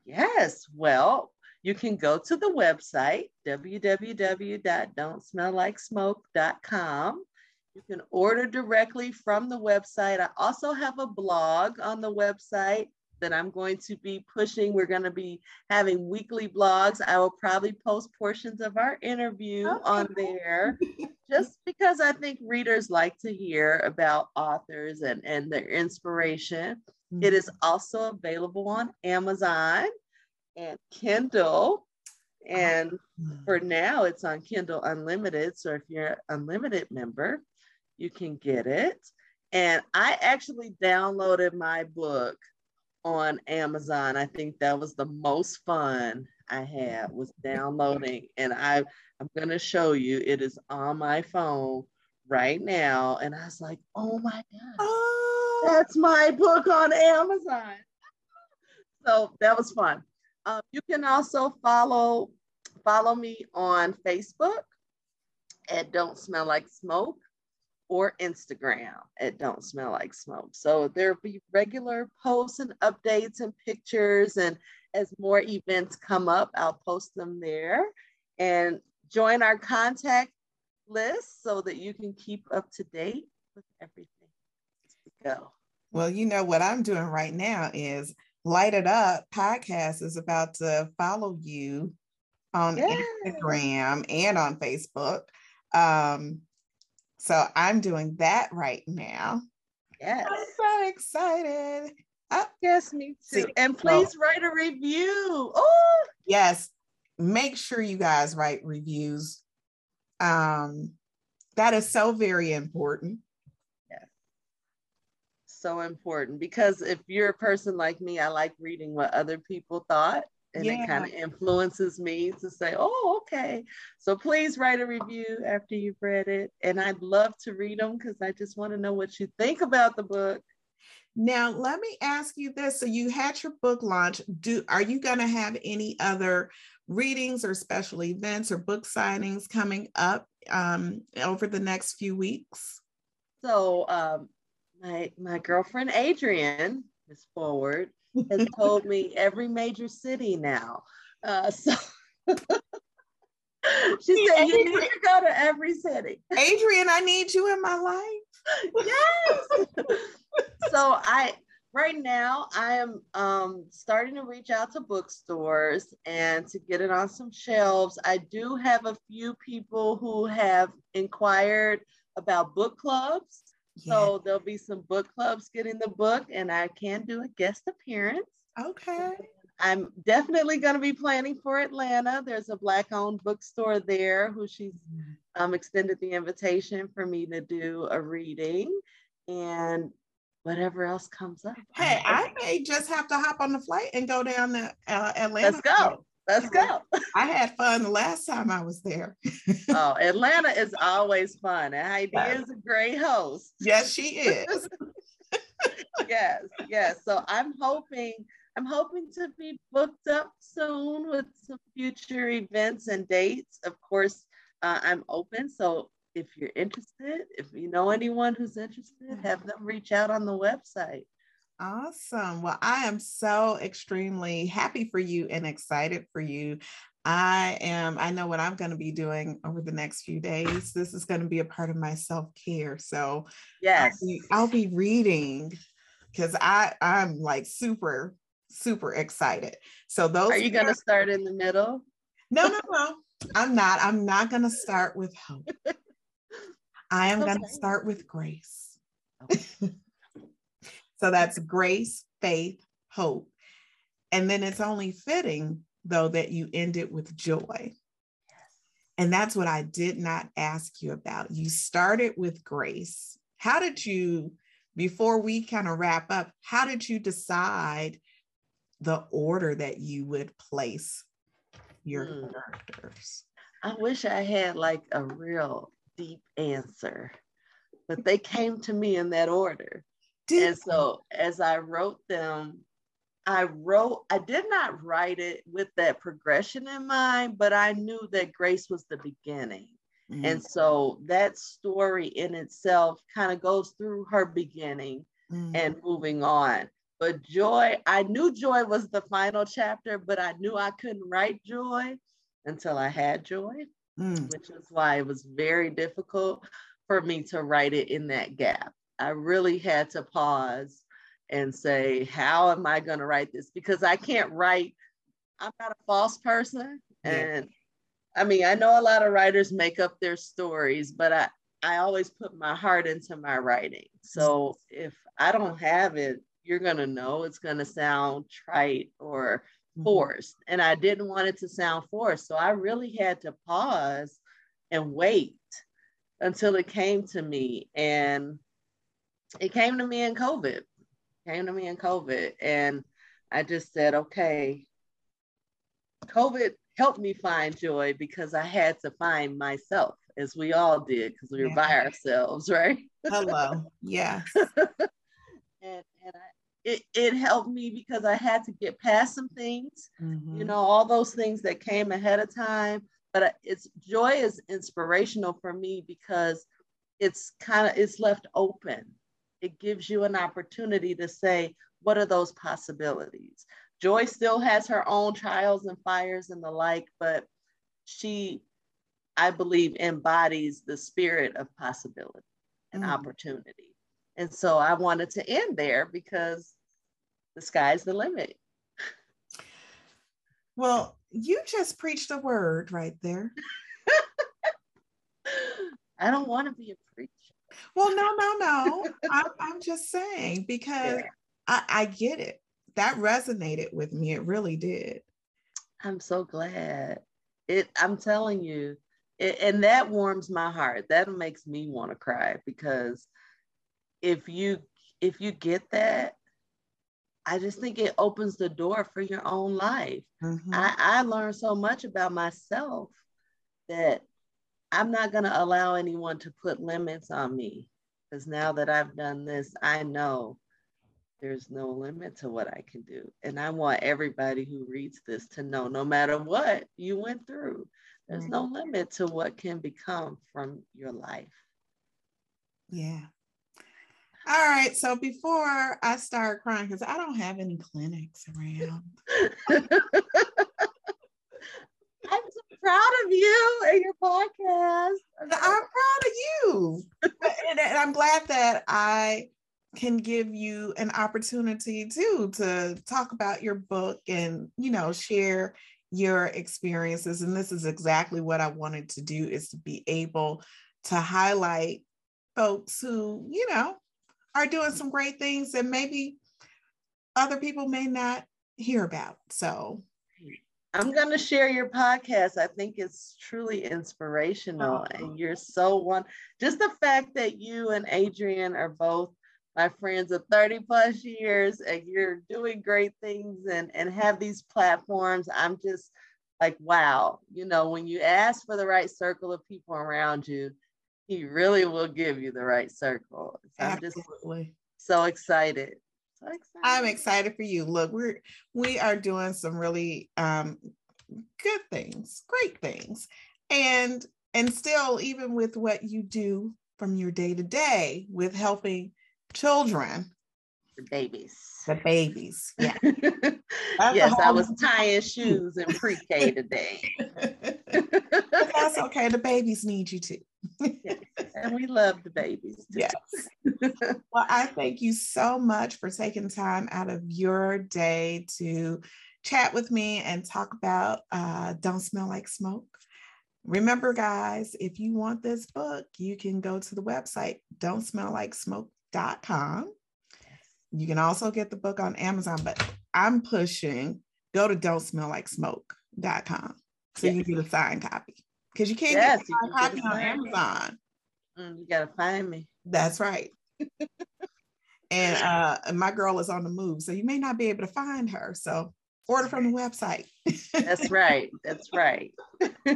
Yes. Well, you can go to the website www.don'tsmelllikesmoke.com. You can order directly from the website. I also have a blog on the website that I'm going to be pushing. We're going to be having weekly blogs. I will probably post portions of our interview okay. on there just because I think readers like to hear about authors and, and their inspiration. Mm-hmm. It is also available on Amazon and Kindle. And for now, it's on Kindle Unlimited. So if you're an Unlimited member, you can get it. And I actually downloaded my book on Amazon. I think that was the most fun I had was downloading. And I I'm gonna show you. It is on my phone right now. And I was like, oh my God, oh. that's my book on Amazon. so that was fun. Um, you can also follow follow me on Facebook at Don't Smell Like Smoke or Instagram at Don't Smell Like Smoke. So there'll be regular posts and updates and pictures. And as more events come up, I'll post them there. And join our contact list so that you can keep up to date with everything. Go. Well, you know what I'm doing right now is Light It Up podcast is about to follow you on yeah. Instagram and on Facebook. Um, so I'm doing that right now. Yes. I'm so excited. Oh, yes, me too. See, and please write a review. Oh, yes. Make sure you guys write reviews. Um, that is so very important. Yes. So important because if you're a person like me, I like reading what other people thought and yeah. it kind of influences me to say, oh, okay. So please write a review after you've read it. And I'd love to read them because I just want to know what you think about the book. Now, let me ask you this. So you had your book launch. Do are you going to have any other readings or special events or book signings coming up um, over the next few weeks? So um, my my girlfriend Adrian is forward has told me every major city now. Uh, so she said you need to go to every city. Adrian, I need you in my life. yes. so I right now I am um, starting to reach out to bookstores and to get it on some shelves. I do have a few people who have inquired about book clubs. Yeah. So there'll be some book clubs getting the book, and I can do a guest appearance. Okay. I'm definitely going to be planning for Atlanta. There's a Black owned bookstore there who she's mm-hmm. um, extended the invitation for me to do a reading and whatever else comes up. Hey, I may just have to hop on the flight and go down to uh, Atlanta. Let's go. Let's go. I had fun the last time I was there. oh, Atlanta is always fun. And Heidi is a great host. Yes, she is. yes, yes. So I'm hoping, I'm hoping to be booked up soon with some future events and dates. Of course, uh, I'm open. So if you're interested, if you know anyone who's interested, have them reach out on the website. Awesome. Well, I am so extremely happy for you and excited for you. I am, I know what I'm going to be doing over the next few days. This is going to be a part of my self care. So, yes, I'll be, I'll be reading because I, I'm like super, super excited. So, those are you going to start in the middle? No, no, no. I'm not. I'm not going to start with hope. I am okay. going to start with grace. Okay. So that's grace, faith, hope. And then it's only fitting, though, that you end it with joy. And that's what I did not ask you about. You started with grace. How did you, before we kind of wrap up, how did you decide the order that you would place your mm. characters? I wish I had like a real deep answer, but they came to me in that order. Did and so as I wrote them, I wrote, I did not write it with that progression in mind, but I knew that grace was the beginning. Mm-hmm. And so that story in itself kind of goes through her beginning mm-hmm. and moving on. But joy, I knew joy was the final chapter, but I knew I couldn't write joy until I had joy, mm. which is why it was very difficult for me to write it in that gap. I really had to pause and say, how am I going to write this? Because I can't write, I'm not a false person. Yeah. And I mean, I know a lot of writers make up their stories, but I, I always put my heart into my writing. So if I don't have it, you're going to know it's going to sound trite or mm-hmm. forced. And I didn't want it to sound forced. So I really had to pause and wait until it came to me. And it came to me in COVID came to me in COVID. And I just said, okay, COVID helped me find joy because I had to find myself, as we all did, because we were yeah. by ourselves, right? Hello. Yeah. and and I, it, it helped me because I had to get past some things, mm-hmm. you know, all those things that came ahead of time. But it's joy is inspirational for me because it's kind of it's left open it gives you an opportunity to say, what are those possibilities? Joy still has her own trials and fires and the like, but she, I believe, embodies the spirit of possibility and mm. opportunity. And so I wanted to end there because the sky's the limit. Well, you just preached a word right there. I don't want to be a preacher. Well, no, no, no. I'm, I'm just saying because yeah. I, I get it. That resonated with me. It really did. I'm so glad. It. I'm telling you, it, and that warms my heart. That makes me want to cry because if you if you get that, I just think it opens the door for your own life. Mm-hmm. I, I learned so much about myself that I'm not going to allow anyone to put limits on me because now that I've done this, I know there's no limit to what I can do. And I want everybody who reads this to know no matter what you went through, there's no mm-hmm. limit to what can become from your life. Yeah. All right. So before I start crying, because I don't have any Kleenex around. I'm proud of you and your podcast. I'm proud of you. and, and I'm glad that I can give you an opportunity too to talk about your book and you know share your experiences and this is exactly what i wanted to do is to be able to highlight folks who you know are doing some great things and maybe other people may not hear about so I'm going to share your podcast. I think it's truly inspirational. Oh. And you're so one, just the fact that you and Adrian are both my friends of 30 plus years and you're doing great things and, and have these platforms. I'm just like, wow, you know, when you ask for the right circle of people around you, he really will give you the right circle. So I'm just so excited I'm excited for you. Look, we're we are doing some really um, good things, great things, and and still, even with what you do from your day to day with helping children, the babies, the babies, yeah. yes, I was tying shoes in pre-K today. that's okay. The babies need you too. yes. And we love the babies. Too. Yes. well, I thank you so much for taking time out of your day to chat with me and talk about uh, Don't Smell Like Smoke. Remember, guys, if you want this book, you can go to the website, don't smell like smoke.com. You can also get the book on Amazon, but I'm pushing go to don't smell like smoke.com so yes. you can get a signed copy because you can't yes, get a signed copy on Amazon. Mm, you gotta find me. That's right. and uh my girl is on the move, so you may not be able to find her. So order from the website. That's right. That's right.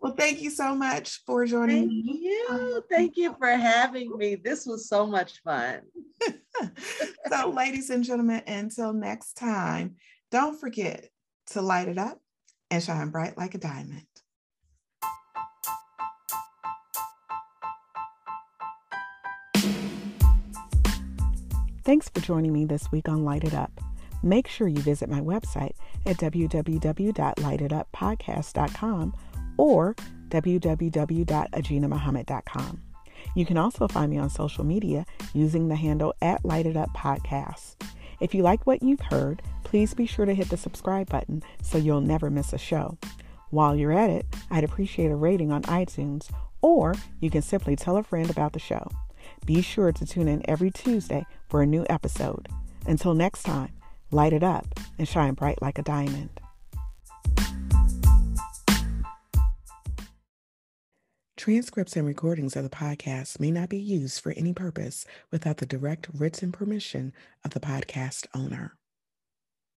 well, thank you so much for joining thank me. You. Thank you for having me. This was so much fun. so, ladies and gentlemen, until next time, don't forget to light it up and shine bright like a diamond. Thanks for joining me this week on Light It Up. Make sure you visit my website at www.lightituppodcast.com or www.ajinamuhammad.com. You can also find me on social media using the handle at Light It Up Podcasts. If you like what you've heard, please be sure to hit the subscribe button so you'll never miss a show. While you're at it, I'd appreciate a rating on iTunes, or you can simply tell a friend about the show. Be sure to tune in every Tuesday for a new episode. Until next time, light it up and shine bright like a diamond. Transcripts and recordings of the podcast may not be used for any purpose without the direct written permission of the podcast owner.